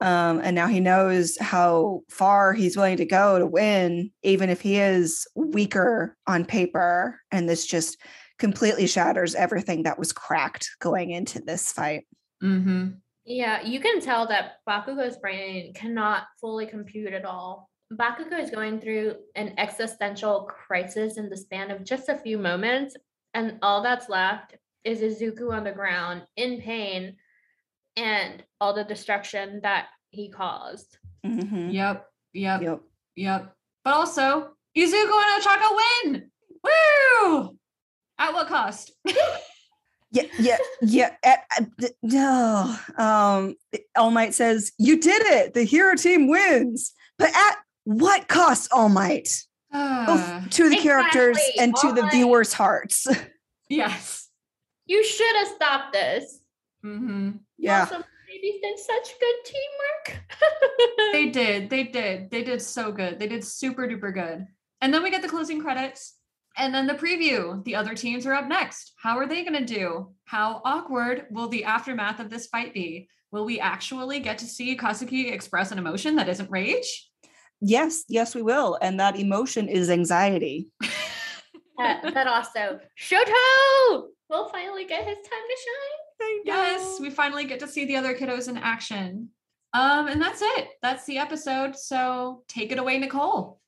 Um, and now he knows how far he's willing to go to win, even if he is weaker on paper. And this just completely shatters everything that was cracked going into this fight. Mm-hmm. Yeah, you can tell that Bakugo's brain cannot fully compute at all. Bakugo is going through an existential crisis in the span of just a few moments, and all that's left is Izuku on the ground in pain and all the destruction that he caused. Mhm. Yep. Yep. Yep. Yep. But also, Izuku and Ochako win. Woo! At what cost? [LAUGHS] Yeah, yeah, yeah. at- at the- no. Um, All Might says, You did it. The hero team wins. But at what cost, All Might? Ah, Both to the characters Exactly, and to All the Might. viewers' hearts. [LAUGHS] yes. You should have stopped this. Mm-hmm. yeah. Also, babies did such good teamwork. They [LAUGHS] did. They did. They did so good. They did super duper good. And then we get the closing credits and then the preview. The other teams are up next. How are they going to do? How awkward will the aftermath of this fight be? Will we actually get to see Katsuki express an emotion that isn't rage? Yes, yes, we will. And that emotion is anxiety. [LAUGHS] Uh, but also, Shoto will finally get his time to shine. Yes, we finally get to see the other kiddos in action. Um, and that's it. That's the episode. So take it away, Nicole.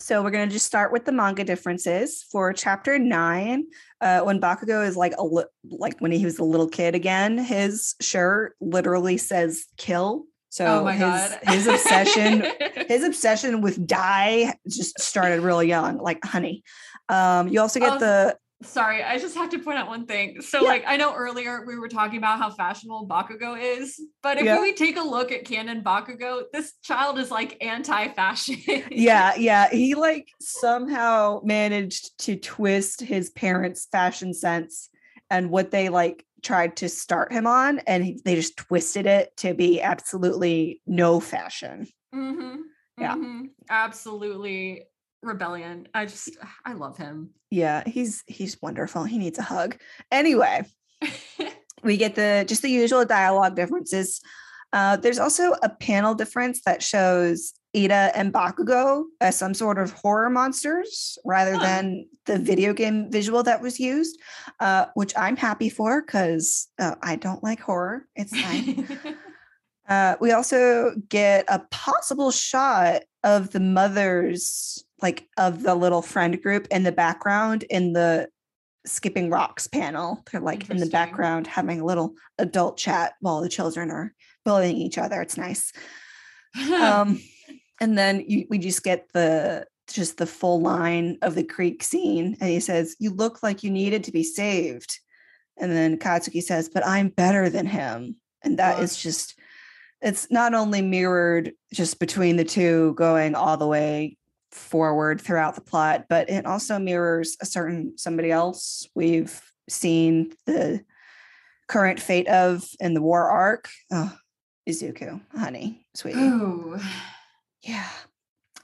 So we're gonna just start with the manga differences for chapter nine. Uh, when Bakugo is like a li- like when he was a little kid again, his shirt literally says "kill." So oh his his obsession [LAUGHS] his obsession with die just started real young, like honey. Um, you also get Oh, the Sorry, I just have to point out one thing. So, Yeah. like, I know earlier we were talking about how fashionable Bakugo is, but if Yeah. we take a look at canon Bakugo, this child is like anti-fashion. yeah, [LAUGHS] yeah. He like somehow managed to twist his parents' fashion sense and what they like tried to start him on, and they just twisted it to be absolutely no fashion. hmm Yeah. Absolutely rebellion. I just, I love him. Yeah, he's he's wonderful. He needs a hug. Anyway, [LAUGHS] we get the just the usual dialogue differences. Uh, there's also a panel difference that shows Ida and Bakugo as some sort of horror monsters rather Huh. than the video game visual that was used, uh, which I'm happy for because uh, I don't like horror. It's fine. [LAUGHS] Uh, we also get a possible shot of the mothers, like of the little friend group in the background in the skipping rocks panel. They're like in the background having a little adult chat while the children are bullying each other. It's nice. [LAUGHS] Um, and then you, we just get the just the full line of the creek scene, and he says, "You look like you needed to be saved." And then Katsuki says, "But I'm better than him," and that is just it's not only mirrored just between the two going all the way forward throughout the plot, but it also mirrors a certain somebody else we've seen the current fate of in the war arc. Oh, Izuku, honey, sweetie. Ooh. Yeah.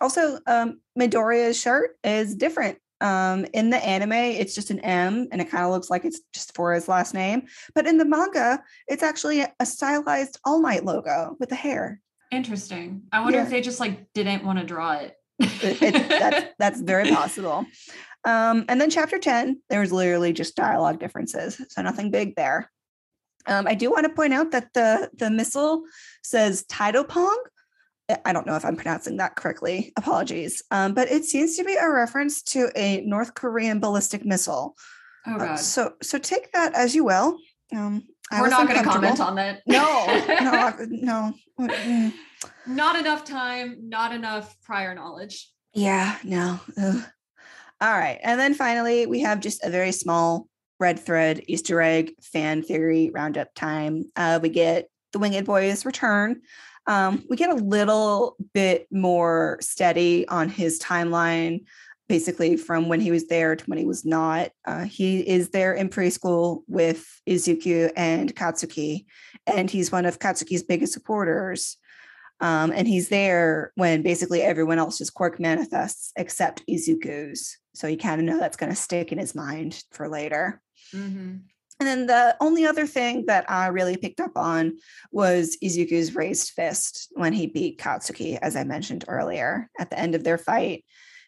Also, um, Midoriya's shirt is different. Um, in the anime, it's just an M and it kind of looks like it's just for his last name. But in the manga, it's actually a, stylized All Might logo with the hair. Interesting. I wonder Yeah. if they just like didn't want to draw it. It- that's, that's very possible. Um, and then chapter 10, there was literally just dialogue differences. So nothing big there. Um, I do want to point out that the, the missile says Taepodong. I- I don't know if I'm pronouncing that correctly. Apologies. Um, but it seems to be a reference to a North Korean ballistic missile. oh Uh, god. so so take that as you will. Um, I We're not going to comment on that. No, no, [LAUGHS] no. Not enough time, not enough prior knowledge. Yeah, no. Ugh. All right. And then finally, we have just a very small red thread Easter egg fan theory roundup time. Uh, we get the Winged Boys return. Um, we get a little bit more steady on his timeline, basically from when he was there to when he was not. Uh, he is there in preschool with Izuku and Katsuki, and he's one of Katsuki's biggest supporters. Um, and he's there when basically everyone else's quirk manifests except Izuku's. So you kind of know that's going to stick in his mind for later. Mm-hmm. And then the only other thing that I really picked up on was Izuku's raised fist when he beat Katsuki, as I mentioned earlier. At the end of their fight,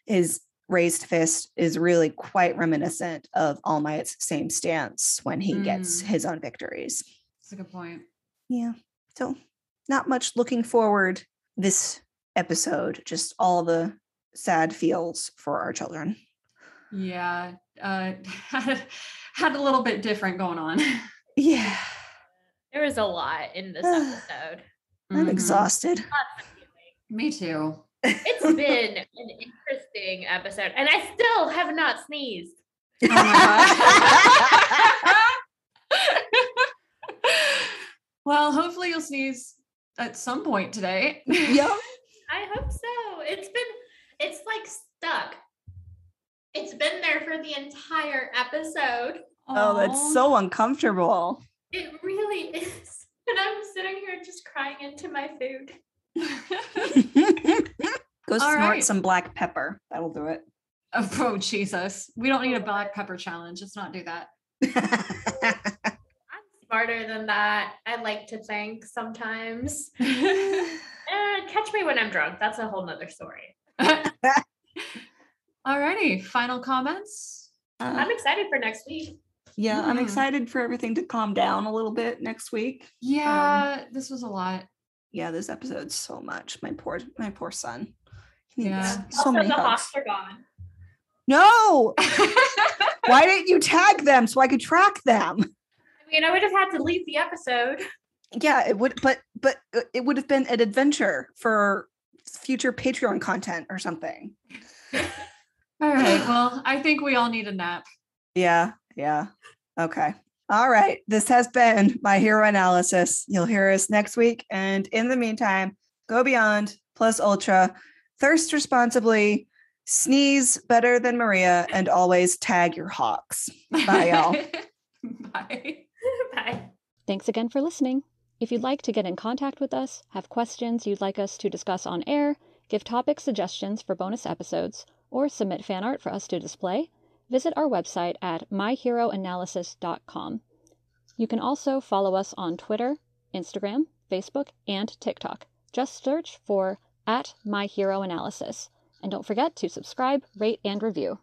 his raised fist is really quite reminiscent of All Might's same stance when he gets Mm. his own victories. That's a good point. Yeah. So not much looking forward this episode, just all the sad feels for our children. Yeah. Uh had, [LAUGHS] had a little bit different going on. [LAUGHS] Yeah. There was a lot in this [SIGHS] episode. I'm Mhm. exhausted. Lots of feeling. Me too. It's [LAUGHS] been an interesting episode, and I still have not sneezed. Oh my God. well, hopefully you'll sneeze at some point today. yep. [LAUGHS] I hope so. It's been, it's like stuck. It's been there for the entire episode. Oh, that's so uncomfortable. It really is. [LAUGHS] And I'm sitting here just crying into my food. [LAUGHS] Go All snort right. some black pepper. That'll do it. oh Jesus. We don't need a black pepper challenge. Let's not do that. I'm smarter than that. I like to think sometimes. [LAUGHS] Eh, catch me when I'm drunk. That's a whole nother story. [LAUGHS] Alrighty, final comments. Uh, I'm excited for next week. yeah, I'm Mm. excited for everything to calm down a little bit next week. Yeah, this was a lot. Yeah, this episode's so much. My poor, my poor son. He Yeah. so also, many the hugs. hawks are gone. No, [LAUGHS] why didn't you tag them so I could track them? I mean, I would have had to leave the episode. [LAUGHS] Yeah, it would, but but uh, it would have been an adventure for future Patreon content or something. [LAUGHS] all right. Well, I think we all need a nap. Yeah, yeah. Okay. All right. This has been my hero analysis. You'll hear us next week. And in the meantime, go beyond plus ultra, thirst responsibly, sneeze better than Maria, and always tag your hawks. Bye, y'all. [LAUGHS] Bye. Bye. Thanks again for listening. If you'd like to get in contact with us, have questions you'd like us to discuss on air, give topic suggestions for bonus episodes, or submit fan art for us to display, visit our website at myheroanalysis.com. You can also follow us on Twitter, Instagram, Facebook, and TikTok. Just search for at myheroanalysis. And don't forget to subscribe, rate, and review.